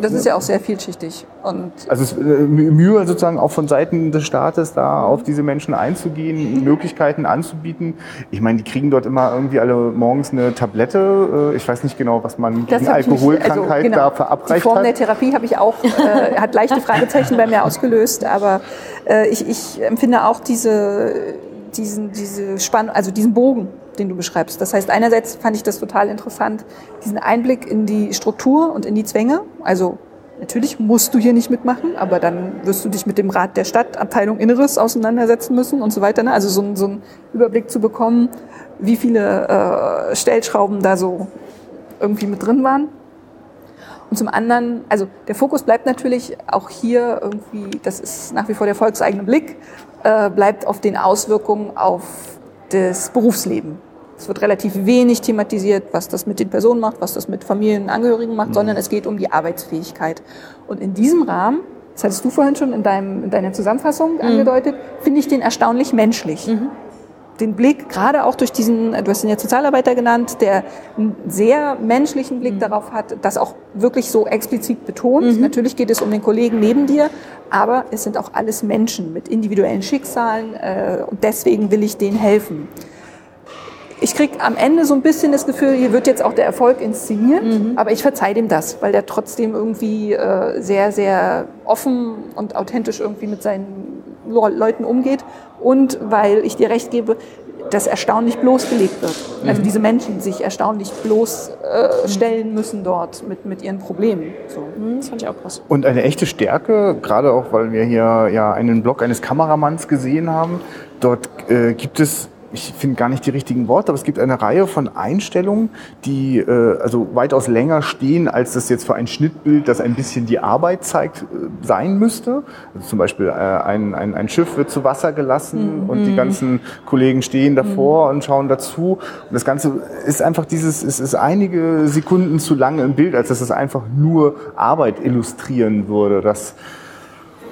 Das ist ja auch sehr vielschichtig. Und also es, äh, Mü- Mühe sozusagen auch von Seiten des Staates da auf diese Menschen einzugehen, Möglichkeiten anzubieten. Ich meine, die kriegen dort immer irgendwie alle morgens eine Tablette. Äh, Ich weiß nicht genau, was man gegen ich mich- Alkoholkrankheit also, genau. da Die verabreicht Form hat. der Therapie habe ich auch, äh, hat leichte Fragezeichen bei mir ausgelöst, aber äh, ich, ich empfinde auch diese, diesen, diese Spannung, also diesen Bogen, den du beschreibst. Das heißt, einerseits fand ich das total interessant, diesen Einblick in die Struktur und in die Zwänge. Also natürlich musst du hier nicht mitmachen, aber dann wirst du dich mit dem Rat der Stadt, Abteilung Inneres auseinandersetzen müssen und so weiter. Ne? Also so, so einen Überblick zu bekommen, wie viele äh, Stellschrauben da so irgendwie mit drin waren. Und zum anderen, also der Fokus bleibt natürlich auch hier irgendwie, das ist nach wie vor der volkseigene Blick, äh, bleibt auf den Auswirkungen auf das Berufsleben. Es wird relativ wenig thematisiert, was das mit den Personen macht, was das mit Familienangehörigen macht, sondern es geht um die Arbeitsfähigkeit. Und in diesem Rahmen, das hattest du vorhin schon in, deinem, in deiner Zusammenfassung angedeutet, finde ich den erstaunlich menschlich den Blick, gerade auch durch diesen, du hast ihn ja Sozialarbeiter genannt, der einen sehr menschlichen Blick darauf hat, das auch wirklich so explizit betont. Natürlich geht es um den Kollegen neben dir, aber es sind auch alles Menschen mit individuellen Schicksalen äh, und deswegen will ich denen helfen. Ich krieg am Ende so ein bisschen das Gefühl, hier wird jetzt auch der Erfolg inszeniert, aber ich verzeih dem das, weil der trotzdem irgendwie äh, sehr, sehr offen und authentisch irgendwie mit seinen Le- Leuten umgeht und weil ich dir recht gebe, dass erstaunlich bloßgelegt wird. Also diese Menschen sich erstaunlich bloßstellen äh, stellen müssen dort mit, mit ihren Problemen. So. Hm, Das fand ich auch krass. Und eine echte Stärke, gerade auch, weil wir hier ja einen Blog eines Kameramanns gesehen haben, dort äh, gibt es, ich finde gar nicht die richtigen Worte, aber es gibt eine Reihe von Einstellungen, die äh, also weitaus länger stehen, als das jetzt für ein Schnittbild, das ein bisschen die Arbeit zeigt, äh, sein müsste. Also zum Beispiel äh, ein, ein, ein Schiff wird zu Wasser gelassen und die ganzen Kollegen stehen davor und schauen dazu. Und das Ganze ist einfach dieses, es ist einige Sekunden zu lange im Bild, als dass es einfach nur Arbeit illustrieren würde. Das,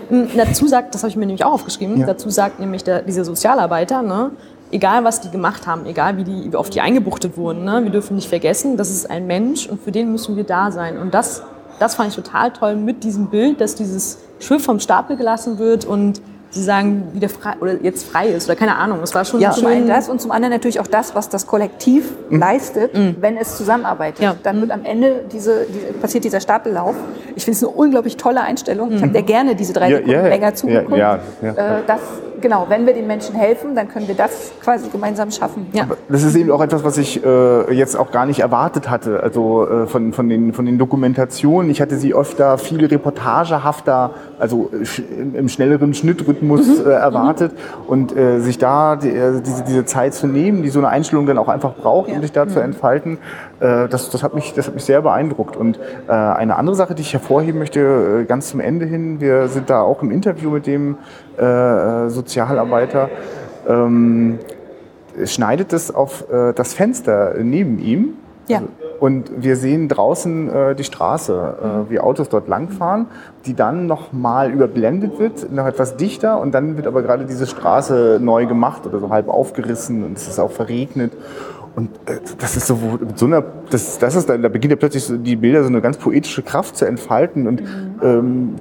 Hm, Dazu sagt, das habe ich mir nämlich auch aufgeschrieben, Ja. dazu sagt nämlich der, dieser Sozialarbeiter, ne, egal was die gemacht haben, egal wie, die, wie oft die eingebuchtet wurden, ne, wir dürfen nicht vergessen, das ist ein Mensch und für den müssen wir da sein. Und das, das fand ich total toll mit diesem Bild, dass dieses Schiff vom Stapel gelassen wird und sozusagen wieder frei oder jetzt frei ist oder keine Ahnung. Es war schon Ja, schön. zum einen das und zum anderen natürlich auch das, was das Kollektiv leistet, wenn es zusammenarbeitet. Ja. Dann wird am Ende diese, diese, passiert dieser Stapellauf. Ich finde es eine unglaublich tolle Einstellung. Ich habe sehr gerne diese drei Ja, Sekunden ja, länger ja, zugeguckt. ja, ja. Äh, das, genau, wenn wir den Menschen helfen, dann können wir das quasi gemeinsam schaffen. Ja. Das ist eben auch etwas, was ich äh, jetzt auch gar nicht erwartet hatte. Also äh, von, von, den, von den Dokumentationen. Ich hatte sie öfter viel reportagehafter, also sch im, im schnelleren Schnittrhythmus äh, erwartet. Und äh, sich da die, äh, diese, diese Zeit zu nehmen, die so eine Einstellung dann auch einfach braucht, um Ja. sich da zu entfalten, äh, das, das, hat mich, das hat mich sehr beeindruckt. Und äh, eine andere Sache, die ich hervorheben möchte, äh, ganz zum Ende hin, wir sind da auch im Interview mit dem äh, äh, Sozialarbeiter. Ähm, schneidet es auf äh, das Fenster neben ihm. Ja. Also, und wir sehen draußen äh, die Straße, äh, wie Autos dort langfahren, die dann nochmal überblendet wird, noch etwas dichter und dann wird aber gerade diese Straße neu gemacht oder so halb aufgerissen und es ist auch verregnet. Und äh, das ist so mit so einer, das, das ist dann, da beginnt ja plötzlich so die Bilder so eine ganz poetische Kraft zu entfalten und ähm,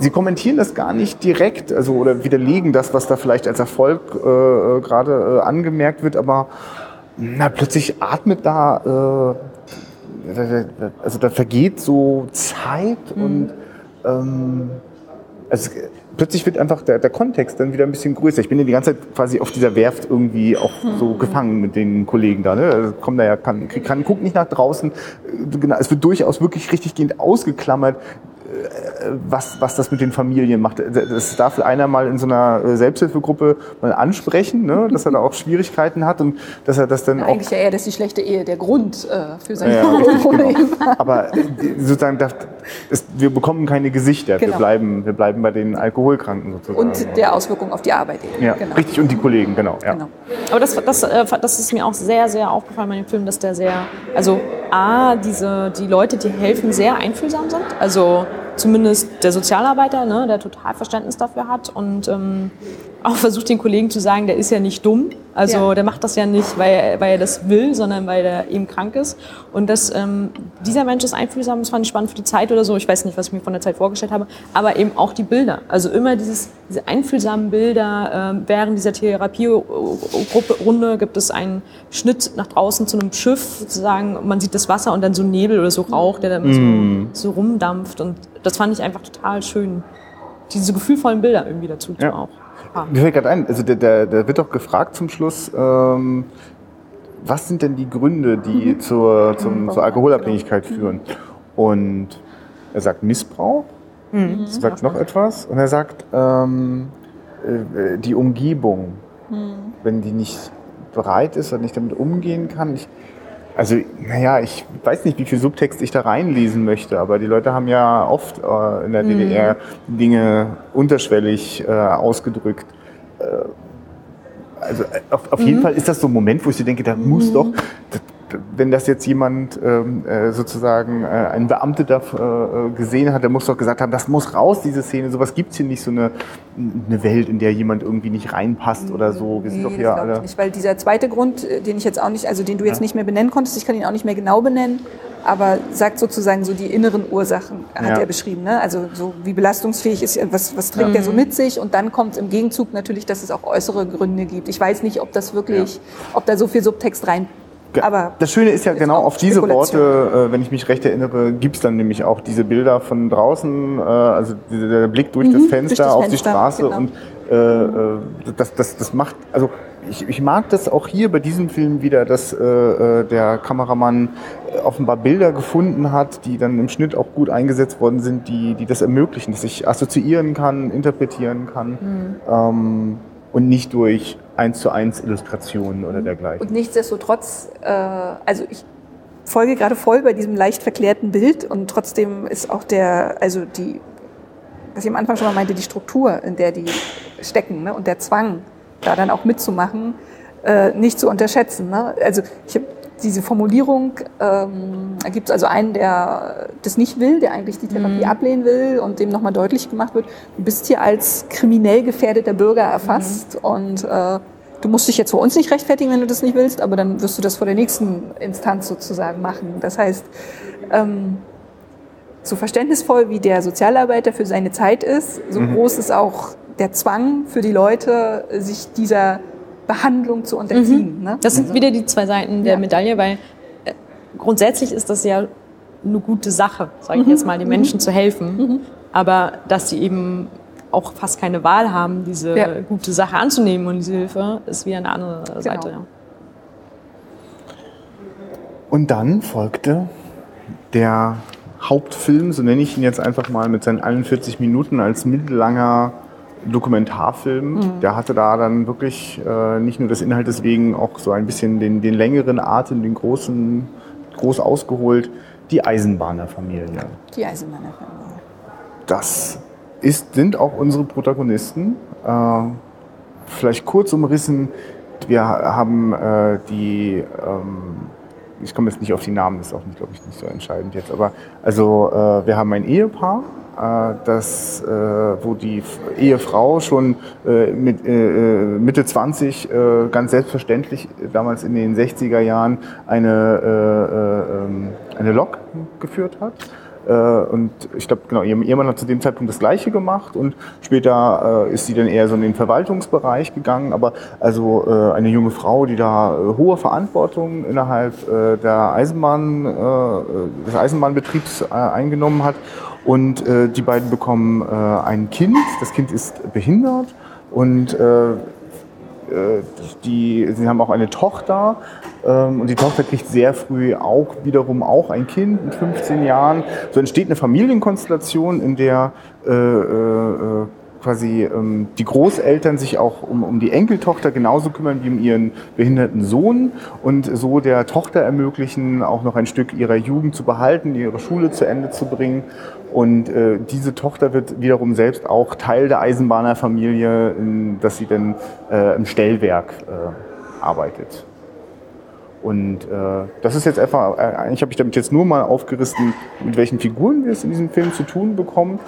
Sie kommentieren das gar nicht direkt, also oder widerlegen das, was da vielleicht als Erfolg äh, äh, gerade äh, angemerkt wird, aber na, plötzlich atmet da, äh, da- da- also da vergeht so Zeit und ähm, also plötzlich wird einfach der, der Kontext dann wieder ein bisschen größer. Ich bin ja die ganze Zeit quasi auf dieser Werft irgendwie auch so gefangen mit den Kollegen da. Ne? Also kommen da ja, kann, kann, guck nicht nach draußen. Genau, es wird durchaus wirklich richtiggehend ausgeklammert, was, was das mit den Familien macht. Das darf einer mal in so einer äh, Selbsthilfegruppe mal ansprechen, ne? dass er da auch Schwierigkeiten hat und dass er das dann auch Eigentlich ja eher, dass die schlechte Ehe der Grund äh, für sein ja, Problem genau. Aber äh, sozusagen, das, ist, wir bekommen keine Gesichter. Wir, Genau. bleiben, wir bleiben bei den Alkoholkranken sozusagen. und der Auswirkung auf die Arbeit eben. ja, genau. richtig, und die Kollegen, genau. Ja. Genau. Aber das, das, äh, das ist mir auch sehr, sehr aufgefallen bei dem Film, dass der sehr, also A, diese, die Leute, die helfen, sehr einfühlsam sind. Also zumindest der Sozialarbeiter, ne, der total Verständnis dafür hat und ähm, auch versucht den Kollegen zu sagen, der ist ja nicht dumm. Also Ja. der macht das ja nicht, weil, er- weil er das will, sondern weil er eben krank ist. Und dass ähm, dieser Mensch ist einfühlsam, das fand ich spannend für die Zeit oder so. Ich weiß nicht, was ich mir von der Zeit vorgestellt habe, aber eben auch die Bilder. Also immer dieses, diese einfühlsamen Bilder. ähm, während dieser Therapie-Runde gibt es einen Schnitt nach draußen zu einem Schiff, sozusagen. Man sieht das Wasser und dann so Nebel oder so Rauch, der dann Mm. so, so rumdampft. Und das fand ich einfach total schön. Diese gefühlvollen Bilder irgendwie dazu Ja. auch. Ah. Mir fällt gerade ein, also der, der, der wird doch gefragt zum Schluss, ähm, was sind denn die Gründe, die Mhm. zur, zum, zur Alkoholabhängigkeit führen? Und er sagt Missbrauch, Mhm. er sagt noch etwas und er sagt ähm, äh, die Umgebung, Mhm. wenn die nicht bereit ist und nicht damit umgehen kann. Ich, also, naja, ich weiß nicht, wie viel Subtext ich da reinlesen möchte, aber die Leute haben ja oft äh, in der DDR Dinge unterschwellig äh, ausgedrückt. Äh, also äh, auf, auf jeden Fall ist das so ein Moment, wo ich so denke, da muss doch, d- d- wenn das jetzt jemand ähm, äh, sozusagen, äh, ein Beamteter äh, gesehen hat, der muss doch gesagt haben, das muss raus, diese Szene, sowas gibt's hier nicht, so eine, eine Welt, in der jemand irgendwie nicht reinpasst oder so. Wir sind doch Nee, hier das glaube ich alle... nicht, weil dieser zweite Grund, äh, den ich jetzt auch nicht, also den du jetzt nicht mehr benennen konntest, ich kann ihn auch nicht mehr genau benennen, aber sagt sozusagen so die inneren Ursachen, hat Ja. er beschrieben. Ne? Also so wie belastungsfähig ist, er, was, was trägt er so mit sich und dann kommt im Gegenzug natürlich, dass es auch äußere Gründe gibt. Ich weiß nicht, ob das wirklich, ob da so viel Subtext rein, aber das Schöne ist ja genau auf diese. Worte, äh, wenn ich mich recht erinnere, gibt's dann nämlich auch diese Bilder von draußen, äh, also der Blick durch das Mhm, Fenster durch das auf die Fenster, Straße genau. und äh, äh, das, das, das macht, also ich, ich mag das auch hier bei diesem Film wieder, dass äh, äh, der Kameramann offenbar Bilder gefunden hat, die dann im Schnitt auch gut eingesetzt worden sind, die, die das ermöglichen, dass ich assoziieren kann, interpretieren kann Mhm. ähm, und nicht durch eins zu eins Illustrationen oder dergleichen. Und nichtsdestotrotz, äh, also ich folge gerade voll bei diesem leicht verklärten Bild und trotzdem ist auch der, also die, was ich am Anfang schon mal meinte, die Struktur, in der die stecken ne, und der Zwang, da dann auch mitzumachen, äh, nicht zu unterschätzen. Ne? Also ich habe diese Formulierung, ähm, da gibt es also einen, der das nicht will, der eigentlich die Therapie ablehnen will und dem nochmal deutlich gemacht wird, du bist hier als kriminell gefährdeter Bürger erfasst und äh, du musst dich jetzt vor uns nicht rechtfertigen, wenn du das nicht willst, aber dann wirst du das vor der nächsten Instanz sozusagen machen. Das heißt, ähm, so verständnisvoll wie der Sozialarbeiter für seine Zeit ist, so groß ist auch der Zwang für die Leute, sich dieser Behandlung zu unterziehen. Ne? Das sind Also- wieder die zwei Seiten der Ja. Medaille, weil äh, grundsätzlich ist das ja eine gute Sache, sage ich jetzt mal, den Menschen zu helfen. Aber dass sie eben auch fast keine Wahl haben, diese Ja. gute Sache anzunehmen und diese Hilfe, ist wieder eine andere Seite. Ja. Und dann folgte der Hauptfilm, so nenne ich ihn jetzt einfach mal, mit seinen 41 Minuten als mittellanger Dokumentarfilm. Der hatte da dann wirklich äh, nicht nur des Inhaltes wegen auch so ein bisschen den, den längeren Atem, den großen, groß ausgeholt, die Eisenbahnerfamilie. Die Eisenbahnerfamilie. Das ist, sind auch unsere Protagonisten. Äh, vielleicht kurz umrissen. Wir haben äh, die, ähm, ich komme jetzt nicht auf die Namen, das ist auch, nicht, glaube ich, nicht so entscheidend jetzt, aber also äh, wir haben ein Ehepaar, äh, das, äh, wo die Ehefrau schon äh, mit, Mitte 20 äh, ganz selbstverständlich damals in den 60er Jahren eine, äh, äh, ähm, eine Lok geführt hat. Und ich glaube, genau, ihr Ehemann hat zu dem Zeitpunkt das Gleiche gemacht und später äh, ist sie dann eher so in den Verwaltungsbereich gegangen. Aber also äh, eine junge Frau, die da äh, hohe Verantwortung innerhalb der Eisenbahn, des Eisenbahnbetriebs eingenommen hat. Und äh, die beiden bekommen äh, ein Kind. Das Kind ist behindert und äh, äh, die, sie haben auch eine Tochter ähm, und die Tochter kriegt sehr früh auch wiederum auch ein Kind mit 15 Jahren. So entsteht eine Familienkonstellation, in der äh, äh, quasi ähm, die Großeltern sich auch um, um die Enkeltochter genauso kümmern wie um ihren behinderten Sohn und so der Tochter ermöglichen, auch noch ein Stück ihrer Jugend zu behalten, ihre Schule zu Ende zu bringen. Und äh, diese Tochter wird wiederum selbst auch Teil der Eisenbahnerfamilie, dass sie dann äh, im Stellwerk äh, arbeitet. Und äh, das ist jetzt einfach, äh, eigentlich habe ich damit jetzt nur mal aufgerissen, mit welchen Figuren wir es in diesem Film zu tun bekommen.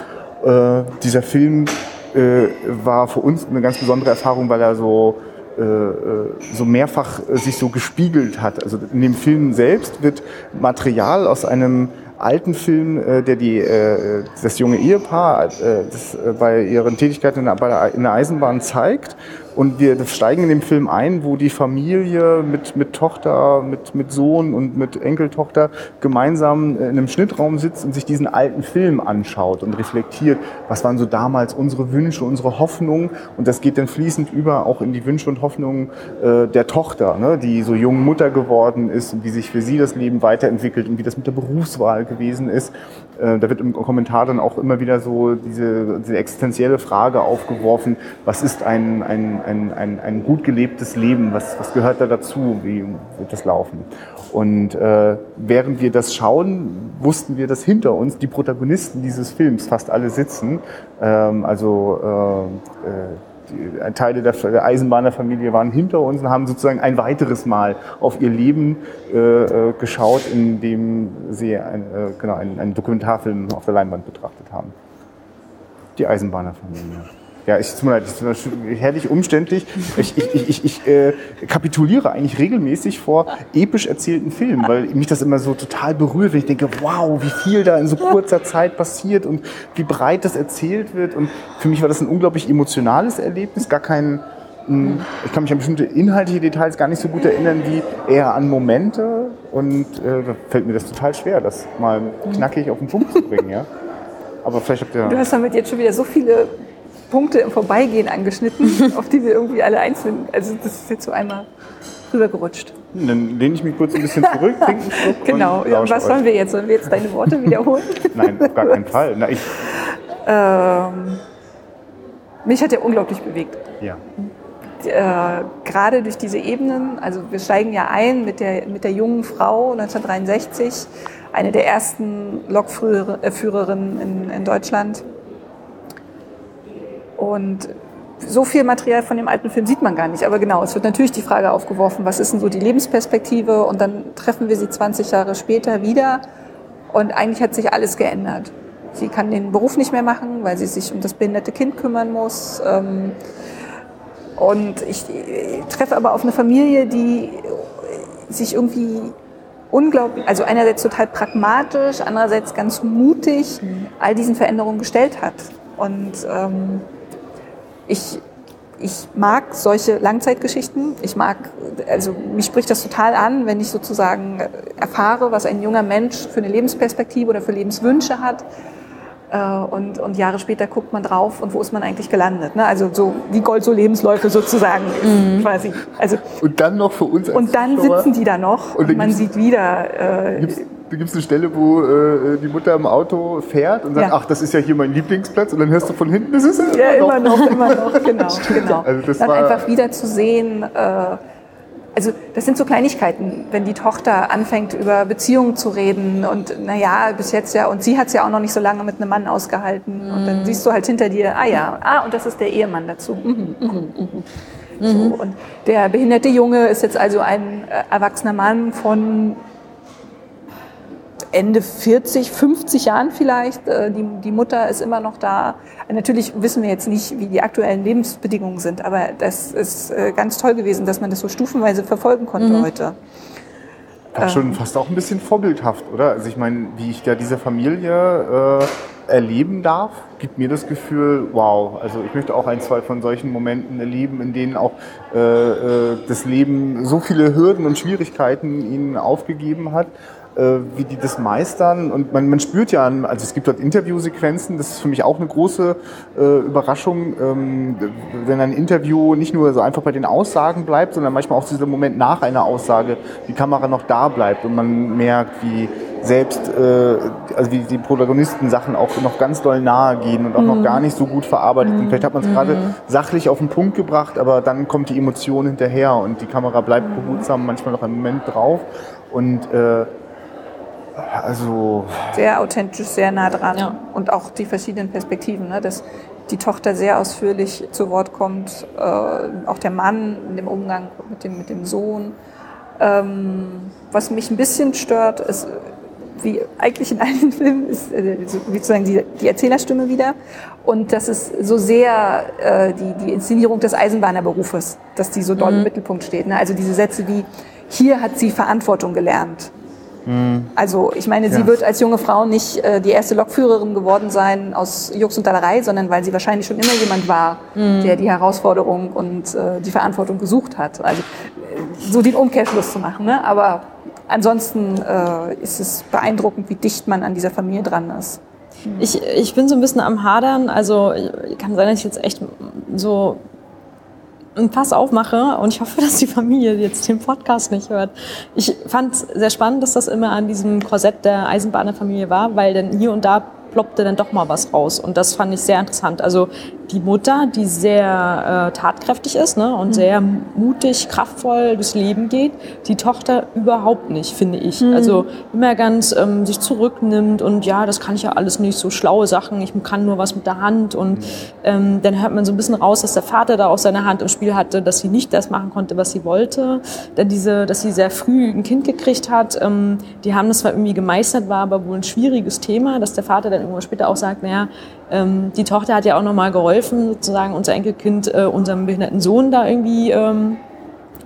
Äh, dieser Film war für uns eine ganz besondere Erfahrung, weil er so, so mehrfach sich so gespiegelt hat. Also in dem Film selbst wird Material aus einem alten Film, äh, der die, äh, das junge Ehepaar äh, das, äh, bei ihren Tätigkeiten in der, in der Eisenbahn zeigt. Und wir steigen in dem Film ein, wo die Familie mit, mit Tochter, mit, mit Sohn und mit Enkeltochter gemeinsam in einem Schnittraum sitzt und sich diesen alten Film anschaut und reflektiert, was waren so damals unsere Wünsche, unsere Hoffnungen. Und das geht dann fließend über auch in die Wünsche und Hoffnungen äh, der Tochter, ne, die so jung Mutter geworden ist und wie sich für sie das Leben weiterentwickelt und wie das mit der Berufswahl gewesen ist. Äh, da wird im Kommentar dann auch immer wieder so diese, diese existenzielle Frage aufgeworfen, was ist ein, ein, ein, ein, ein gut gelebtes Leben, was, was gehört da dazu, wie wird das laufen? Und äh, während wir das schauen, wussten wir, dass hinter uns die Protagonisten dieses Films fast alle sitzen. Ähm, also äh, äh, Teile der, der Eisenbahnerfamilie waren hinter uns und haben sozusagen ein weiteres Mal auf ihr Leben äh, äh, geschaut, indem sie ein, äh, genau, einen, einen Dokumentarfilm auf der Leinwand betrachtet haben. Die Eisenbahnerfamilie. Ja, ich, tut mir leid, das ist herrlich umständlich. Ich, ich, ich, ich, äh, kapituliere eigentlich regelmäßig vor episch erzählten Filmen, weil mich das immer so total berührt, wenn ich denke, wow, wie viel da in so kurzer Zeit passiert und wie breit das erzählt wird. Und für mich war das ein unglaublich emotionales Erlebnis, gar kein, mh, ich kann mich an bestimmte inhaltliche Details gar nicht so gut erinnern, wie eher an Momente. Und äh, da fällt mir das total schwer, das mal knackig auf den Punkt zu bringen. Ja? Aber vielleicht habt ihr... Du hast damit jetzt schon wieder so viele Punkte im Vorbeigehen angeschnitten, auf die wir irgendwie alle einzeln, also das ist jetzt so einmal rübergerutscht. Dann lehne ich mich kurz ein bisschen zurück, trinke einen Schluck Genau, und ja, was euch. sollen wir jetzt? Sollen wir jetzt deine Worte wiederholen? Nein, auf gar keinen Fall. Na, ich, ähm, mich hat er unglaublich bewegt. ja. äh, gerade durch diese Ebenen, also wir steigen ja ein mit der, mit der jungen Frau 1963, eine der ersten Lokführerinnen in, in Deutschland. Und so viel Material von dem alten Film sieht man gar nicht. Aber genau, es wird natürlich die Frage aufgeworfen, was ist denn so die Lebensperspektive? Und dann treffen wir sie 20 Jahre später wieder. Und eigentlich hat sich alles geändert. Sie kann den Beruf nicht mehr machen, weil sie sich um das behinderte Kind kümmern muss. Ähm, und ich treffe aber auf eine Familie, die sich irgendwie unglaublich, also einerseits total pragmatisch, andererseits ganz mutig all diesen Veränderungen gestellt hat. Und ähm, ich, ich mag solche Langzeitgeschichten. Ich mag, also mich spricht das total an, wenn ich sozusagen erfahre, was ein junger Mensch für eine Lebensperspektive oder für Lebenswünsche hat. Äh, und, und Jahre später guckt man drauf und wo ist man eigentlich gelandet. Ne? Also so wie Gold so Lebensläufe sozusagen mhm. quasi. Also, und dann noch für uns als Und dann Zuschauer. sitzen die da noch und, und man sieht wieder. Äh, da gibt es eine Stelle, wo äh, die Mutter im Auto fährt und sagt, ja. ach, das ist ja hier mein Lieblingsplatz. Und dann hörst du von hinten, das ist es ja immer noch. immer noch, genau. genau. Also das dann einfach wieder zu sehen, äh, also das sind so Kleinigkeiten, wenn die Tochter anfängt, über Beziehungen zu reden und naja, bis jetzt ja, und sie hat es ja auch noch nicht so lange mit einem Mann ausgehalten. Mhm. Und dann mhm. siehst du halt hinter dir, ah ja, ah, und das ist der Ehemann dazu. Mhm, mhm, mhm. So, mhm. und der behinderte Junge ist jetzt also ein äh, erwachsener Mann von Ende 40, 50 Jahren vielleicht. Äh, die, die Mutter ist immer noch da. Natürlich wissen wir jetzt nicht, wie die aktuellen Lebensbedingungen sind, aber das ist äh, ganz toll gewesen, dass man das so stufenweise verfolgen konnte mhm. heute. War schon ähm. fast auch ein bisschen vorbildhaft, oder? Also ich meine, wie ich da diese Familie äh, erleben darf, gibt mir das Gefühl, wow, also ich möchte auch ein, zwei von solchen Momenten erleben, in denen auch äh, äh das Leben so viele Hürden und Schwierigkeiten ihnen aufgegeben hat wie die das meistern. Und man, man spürt ja, also es gibt dort Interviewsequenzen, das ist für mich auch eine große äh, Überraschung, ähm, wenn ein Interview nicht nur so einfach bei den Aussagen bleibt, sondern manchmal auch dieser Moment nach einer Aussage die Kamera noch da bleibt und man merkt, wie selbst, äh, also wie die Protagonisten Sachen auch noch ganz doll nahe gehen und auch mhm. noch gar nicht so gut verarbeitet. Mhm. Und vielleicht hat man es mhm. gerade sachlich auf den Punkt gebracht, aber dann kommt die Emotion hinterher und die Kamera bleibt behutsam manchmal noch einen Moment drauf. Und äh, also sehr authentisch, sehr nah dran ja. und auch die verschiedenen Perspektiven, ne? dass die Tochter sehr ausführlich zu Wort kommt, äh, auch der Mann in dem Umgang mit dem, mit dem Sohn. Ähm, was mich ein bisschen stört, ist, wie eigentlich in allen Filmen, ist äh, sozusagen die, die Erzählerstimme wieder. Und das ist so sehr äh, die, die Inszenierung des Eisenbahnerberufes, dass die so doll mhm. im Mittelpunkt steht. Ne? Also diese Sätze wie, hier hat sie Verantwortung gelernt. Also ich meine, sie ja. wird als junge Frau nicht äh, die erste Lokführerin geworden sein aus Jux und Dallerei, sondern weil sie wahrscheinlich schon immer jemand war, mhm. der die Herausforderung und äh, die Verantwortung gesucht hat. Also äh, so den Umkehrschluss zu machen. Ne? Aber ansonsten äh, ist es beeindruckend, wie dicht man an dieser Familie dran ist. Ich, ich bin so ein bisschen am Hadern. Also kann sein, dass ich jetzt echt so ein Fass aufmache und ich hoffe, dass die Familie jetzt den Podcast nicht hört. Ich fand es sehr spannend, dass das immer an diesem Korsett der Eisenbahnerfamilie war, weil dann hier und da ploppte dann doch mal was raus. Und das fand ich sehr interessant. Also die Mutter, die sehr äh, tatkräftig ist ne, und mhm. sehr mutig, kraftvoll durchs Leben geht. Die Tochter überhaupt nicht, finde ich. Mhm. Also immer ganz ähm, sich zurücknimmt und ja, das kann ich ja alles nicht, so schlaue Sachen, ich kann nur was mit der Hand. Und mhm. ähm, dann hört man so ein bisschen raus, dass der Vater da auch seine Hand im Spiel hatte, dass sie nicht das machen konnte, was sie wollte. Dann diese, dass sie sehr früh ein Kind gekriegt hat. Ähm, die haben das zwar irgendwie gemeistert, war aber wohl ein schwieriges Thema, dass der Vater dann irgendwann später auch sagt, naja, ähm, die Tochter hat ja auch nochmal geholfen, sozusagen unser Enkelkind, äh, unserem behinderten Sohn da irgendwie, ähm,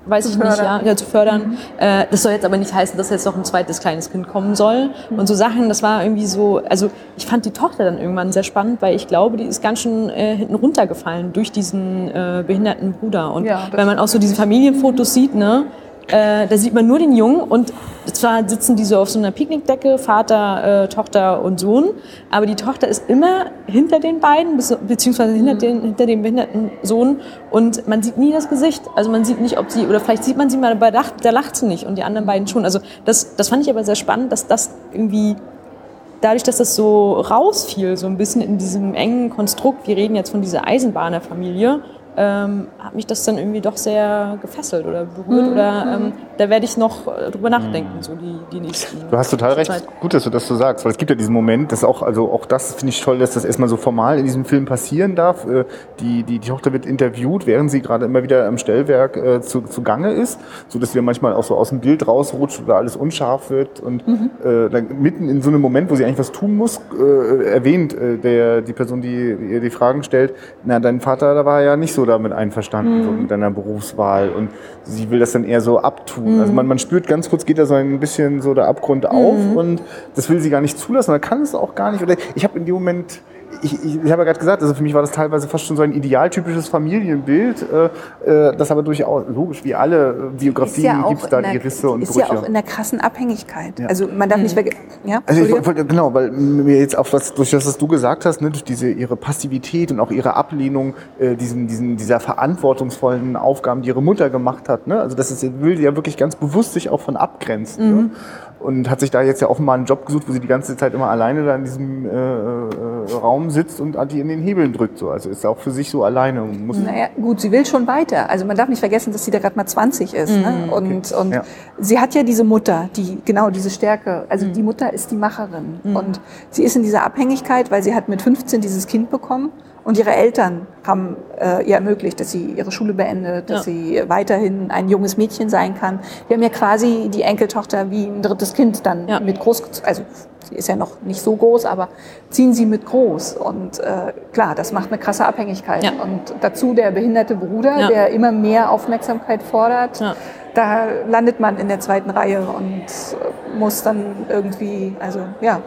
weiß ich nicht, ja, ja, zu fördern. Mhm. Äh, das soll jetzt aber nicht heißen, dass jetzt noch ein zweites kleines Kind kommen soll. Mhm. Und so Sachen, das war irgendwie so, also ich fand die Tochter dann irgendwann sehr spannend, weil ich glaube, die ist ganz schön äh, hinten runtergefallen durch diesen äh, behinderten Bruder. Und ja, wenn man auch so diese Familienfotos sieht, ne, äh, da sieht man nur den Jungen und zwar sitzen die so auf so einer Picknickdecke, Vater, äh, Tochter und Sohn, aber die Tochter ist immer hinter den beiden, beziehungsweise hinter, mhm. den, hinter dem behinderten Sohn und man sieht nie das Gesicht. Also man sieht nicht, ob sie, oder vielleicht sieht man sie mal, aber da, da lacht sie nicht und die anderen beiden schon. Also das, das fand ich aber sehr spannend, dass das irgendwie dadurch, dass das so rausfiel, so ein bisschen in diesem engen Konstrukt, wir reden jetzt von dieser Eisenbahnerfamilie, ähm, hat mich das dann irgendwie doch sehr gefesselt oder berührt. Mhm. Oder ähm, da werde ich noch äh, drüber nachdenken, so die, die nächsten. Du hast total recht. Zeit. Gut, dass du das so sagst, weil es gibt ja diesen Moment, dass auch, also auch das finde ich toll, dass das erstmal so formal in diesem Film passieren darf. Äh, die, die, die Tochter wird interviewt, während sie gerade immer wieder am Stellwerk äh, zu, zu Gange ist, so dass sie manchmal auch so aus dem Bild rausrutscht oder alles unscharf wird und mhm. äh, dann mitten in so einem Moment, wo sie eigentlich was tun muss, äh, erwähnt äh, der, die Person, die ihr die Fragen stellt, na, dein Vater, da war ja nicht so damit einverstanden, mhm. so mit deiner Berufswahl und sie will das dann eher so abtun. Also mhm. Man, man spürt ganz kurz, geht da so ein bisschen so der Abgrund auf mhm. und das will sie gar nicht zulassen, oder kann es auch gar nicht. Oder ich habe in dem Moment ich, ich, ich habe ja gerade gesagt, also für mich war das teilweise fast schon so ein idealtypisches Familienbild, äh, äh, das aber durchaus logisch wie alle äh, Biografien ja gibt es da die Risse und ist Brüche. ja auch in der krassen Abhängigkeit. Also man darf nicht vergessen. Ja, Also ich genau, weil mir jetzt auf was, durch das, was du gesagt hast, ne, durch diese ihre Passivität und auch ihre Ablehnung äh, diesen, diesen, dieser verantwortungsvollen Aufgaben, die ihre Mutter gemacht hat, ne? Also das ist, will sie ja wirklich ganz bewusst sich auch von abgrenzen. Mhm. Ne? Und hat sich da jetzt ja offenbar einen Job gesucht, wo sie die ganze Zeit immer alleine da in diesem äh, äh, Raum sitzt und die in den Hebeln drückt. So. Also ist auch für sich so alleine und muss. Naja, gut, sie will schon weiter. Also man darf nicht vergessen, dass sie da gerade mal 20 ist. Ne? Und, und Ja. sie hat ja diese Mutter, die genau diese Stärke. Also die Mutter ist die Macherin. Und sie ist in dieser Abhängigkeit, weil sie hat mit 15 dieses Kind bekommen. Und ihre Eltern haben äh, ihr ermöglicht, dass sie ihre Schule beendet, dass Ja. sie weiterhin ein junges Mädchen sein kann. Wir haben ja quasi die Enkeltochter wie ein drittes Kind dann Ja. mit groß, also sie ist ja noch nicht so groß, aber ziehen sie mit groß. Und äh, klar, das macht eine krasse Abhängigkeit. Ja. Und dazu der behinderte Bruder, der immer mehr Aufmerksamkeit fordert. Da landet man in der zweiten Reihe und muss dann irgendwie, also ja,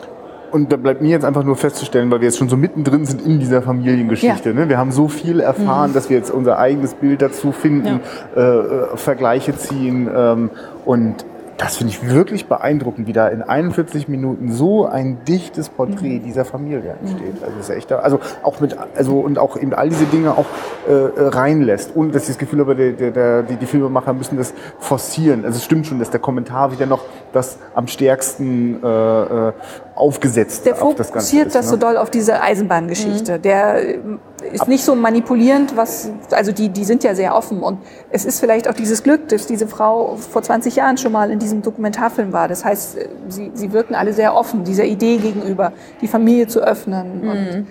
Und da bleibt mir jetzt einfach nur festzustellen, weil wir jetzt schon so mittendrin sind in dieser Familiengeschichte. Ja. Ne? Wir haben so viel erfahren, dass wir jetzt unser eigenes Bild dazu finden, äh, äh, Vergleiche ziehen. Ähm, und das finde ich wirklich beeindruckend, wie da in 41 Minuten so ein dichtes Porträt dieser Familie entsteht. Also ist echt, also auch mit, also und auch eben all diese Dinge auch äh, äh, reinlässt, ohne dass ich das Gefühl habe, der, der, der, die, die Filmemacher müssen das forcieren. Also es stimmt schon, dass der Kommentar wieder noch das am stärksten äh, äh, aufgesetzt der auf das Ganze fokussiert ist, das ne? so doll auf diese Eisenbahngeschichte. Der äh, ist nicht so manipulierend, was, also die, die sind ja sehr offen. Und es ist vielleicht auch dieses Glück, dass diese Frau vor 20 Jahren schon mal in diesem Dokumentarfilm war. Das heißt, äh, sie, sie wirken alle sehr offen, dieser Idee gegenüber, die Familie zu öffnen und äh,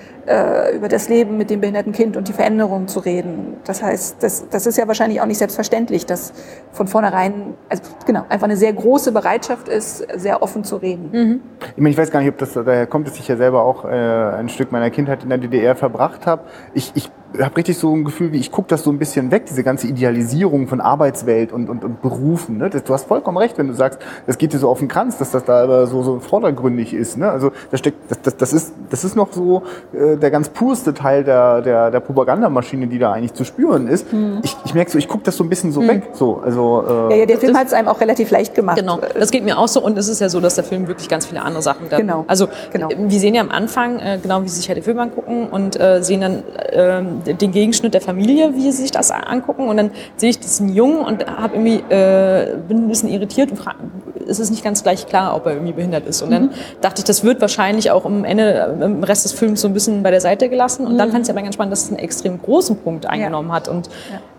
über das Leben mit dem behinderten Kind und die Veränderungen zu reden. Das heißt, das, das ist ja wahrscheinlich auch nicht selbstverständlich, dass von vornherein, also genau, einfach eine sehr große Bereitschaft ist, sehr offen zu reden. Ich meine, ich weiß gar nicht, ob das daher kommt, dass ich ja selber auch äh, ein Stück meiner Kindheit in der DDR verbracht habe. Ich, ich habe richtig so ein Gefühl, wie ich gucke das so ein bisschen weg, diese ganze Idealisierung von Arbeitswelt und, und, und Berufen. Ne? Das, du hast vollkommen recht, wenn du sagst, das geht dir so auf den Kranz, dass das da aber so, so vordergründig ist. Ne? Also da steckt, das, das, das, ist, das ist noch so äh, der ganz purste Teil der, der, der Propagandamaschine, die da eigentlich zu spüren ist. Ich, ich merke so, ich gucke das so ein bisschen so weg. So, also, äh, Ja, ja, der Film hat es einem auch relativ leicht gemacht. Genau, das geht mir auch so und es ist ja so, dass der Film wirklich ganz viele andere Sachen dann, Genau, also genau. wir sehen ja am Anfang, äh, genau wie sie sich halt den Film angucken und äh, sehen dann äh, den Gegenschnitt der Familie, wie sie sich das angucken und dann sehe ich diesen Jungen und hab irgendwie, äh, bin ein bisschen irritiert und frage, ist es nicht ganz gleich klar, ob er irgendwie behindert ist und dann dachte ich, das wird wahrscheinlich auch am Ende, im Rest des Films so ein bisschen bei der Seite gelassen und dann fand ich es aber ganz spannend, dass es einen extrem großen Punkt eingenommen hat und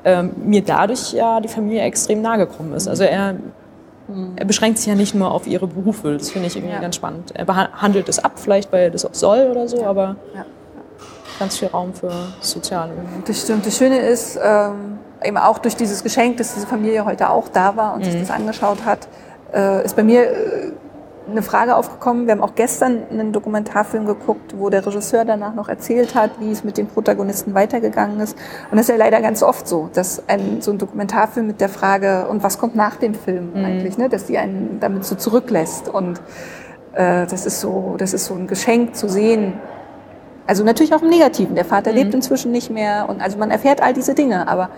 ähm, mir dadurch ja die Familie extrem nahe gekommen ist. Also er er beschränkt sich ja nicht nur auf ihre Berufe. Das finde ich irgendwie Ja. ganz spannend. Er behandelt es ab, vielleicht weil er das auch soll oder so, aber Ja. Ganz viel Raum für Soziale. Das stimmt. Das Schöne ist, ähm, eben auch durch dieses Geschenk, dass diese Familie heute auch da war und Mhm. sich das angeschaut hat, äh, ist bei mir äh, eine Frage aufgekommen. Wir haben auch gestern einen Dokumentarfilm geguckt, wo der Regisseur danach noch erzählt hat, wie es mit den Protagonisten weitergegangen ist. Und das ist ja leider ganz oft so, dass ein, so ein Dokumentarfilm mit der Frage, und was kommt nach dem Film eigentlich, ne, dass die einen damit so zurücklässt. Und äh, das ist so, das ist so ein Geschenk zu sehen, also natürlich auch im Negativen. Der Vater lebt inzwischen nicht mehr und also man erfährt all diese Dinge, aber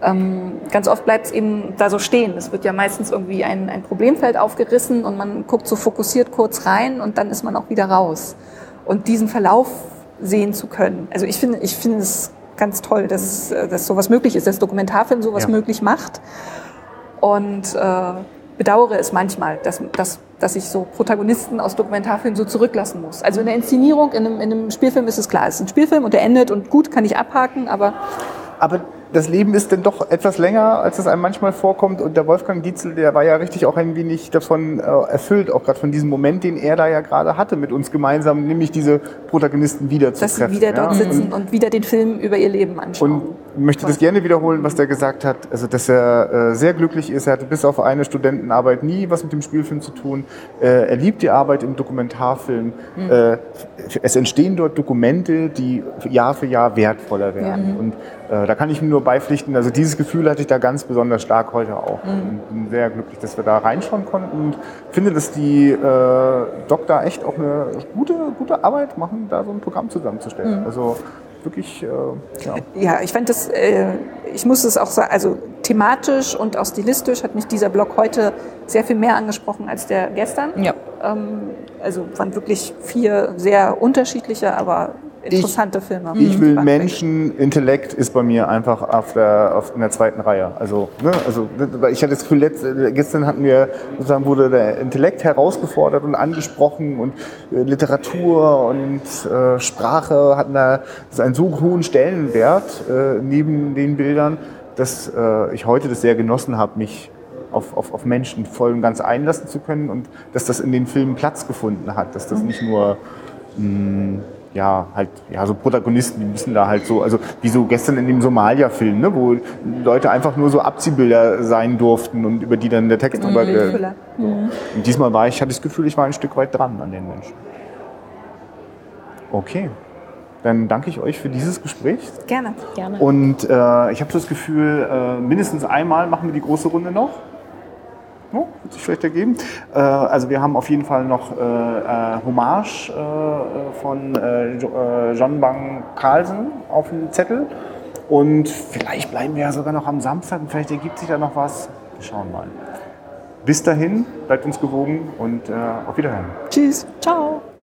ähm, ganz oft bleibt es eben da so stehen. Es wird ja meistens irgendwie ein, ein Problemfeld aufgerissen und man guckt so fokussiert kurz rein und dann ist man auch wieder raus. Und diesen Verlauf sehen zu können. Also ich finde, ich finde es ganz toll, dass, äh, dass sowas möglich ist, dass Dokumentarfilm sowas Ja. möglich macht. Und äh, bedauere es manchmal, dass, dass, dass ich so Protagonisten aus Dokumentarfilmen so zurücklassen muss. Also in der Inszenierung, in einem, in einem Spielfilm ist es klar, es ist ein Spielfilm und der endet und gut, kann ich abhaken, aber Aber das Leben ist denn doch etwas länger, als es einem manchmal vorkommt. Und der Wolfgang Dietzel, der war ja richtig auch ein wenig davon äh, erfüllt, auch gerade von diesem Moment, den er da ja gerade hatte mit uns gemeinsam, nämlich diese Protagonisten wieder zu dass sie treffen. wieder dort ja. sitzen und wieder den Film über ihr Leben anschauen. Und möchte das gerne wiederholen, was der gesagt hat. Also, dass er äh, sehr glücklich ist. Er hatte bis auf eine Studentenarbeit nie was mit dem Spielfilm zu tun. Äh, er liebt die Arbeit im Dokumentarfilm. Äh, es entstehen dort Dokumente, die Jahr für Jahr wertvoller werden. Und äh, da kann ich nur beipflichten. Also dieses Gefühl hatte ich da ganz besonders stark heute auch. Mhm. Und bin sehr glücklich, dass wir da reinschauen konnten und finde, dass die äh, Doktor echt auch eine gute, gute Arbeit machen, da so ein Programm zusammenzustellen. Mhm. Also wirklich, äh, ja. Ja, ich fand das, äh, ich muss es auch sagen, also thematisch und auch stilistisch hat mich dieser Blog heute sehr viel mehr angesprochen als der gestern. Ja. Ähm, also waren wirklich vier sehr unterschiedliche, aber interessante ich, Filme. Ich will Menschen, Intellekt ist bei mir einfach auf der, auf, in der zweiten Reihe. Also, ne, also ich hatte das Gefühl, letzt, gestern hatten wir, sozusagen wurde der Intellekt herausgefordert und angesprochen und äh, Literatur und äh, Sprache hatten da einen so hohen Stellenwert äh, neben den Bildern, dass äh, ich heute das sehr genossen habe, mich auf, auf, auf Menschen voll und ganz einlassen zu können und dass das in den Filmen Platz gefunden hat, dass das nicht nur mh, mm, ja, halt, ja, so Protagonisten, die müssen da halt so, also wie so gestern in dem Somalia-Film, ne, wo Leute einfach nur so Abziehbilder sein durften und über die dann der Text mhm. drüber. Äh, mhm. Und diesmal war ich, hatte ich das Gefühl, ich war ein Stück weit dran an den Menschen. Okay. Dann danke ich euch für dieses Gespräch. Gerne. Gerne. Und äh, ich habe das Gefühl, äh, mindestens einmal machen wir die große Runde noch. Oh, wird sich vielleicht ergeben. Äh, also wir haben auf jeden Fall noch äh, äh, Hommage äh, von äh, äh, John Bang Carlsen auf dem Zettel. Und vielleicht bleiben wir ja sogar noch am Samstag und vielleicht ergibt sich da noch was. Wir schauen mal. Bis dahin, bleibt uns gewogen und auf Wiederhören. Tschüss. Ciao.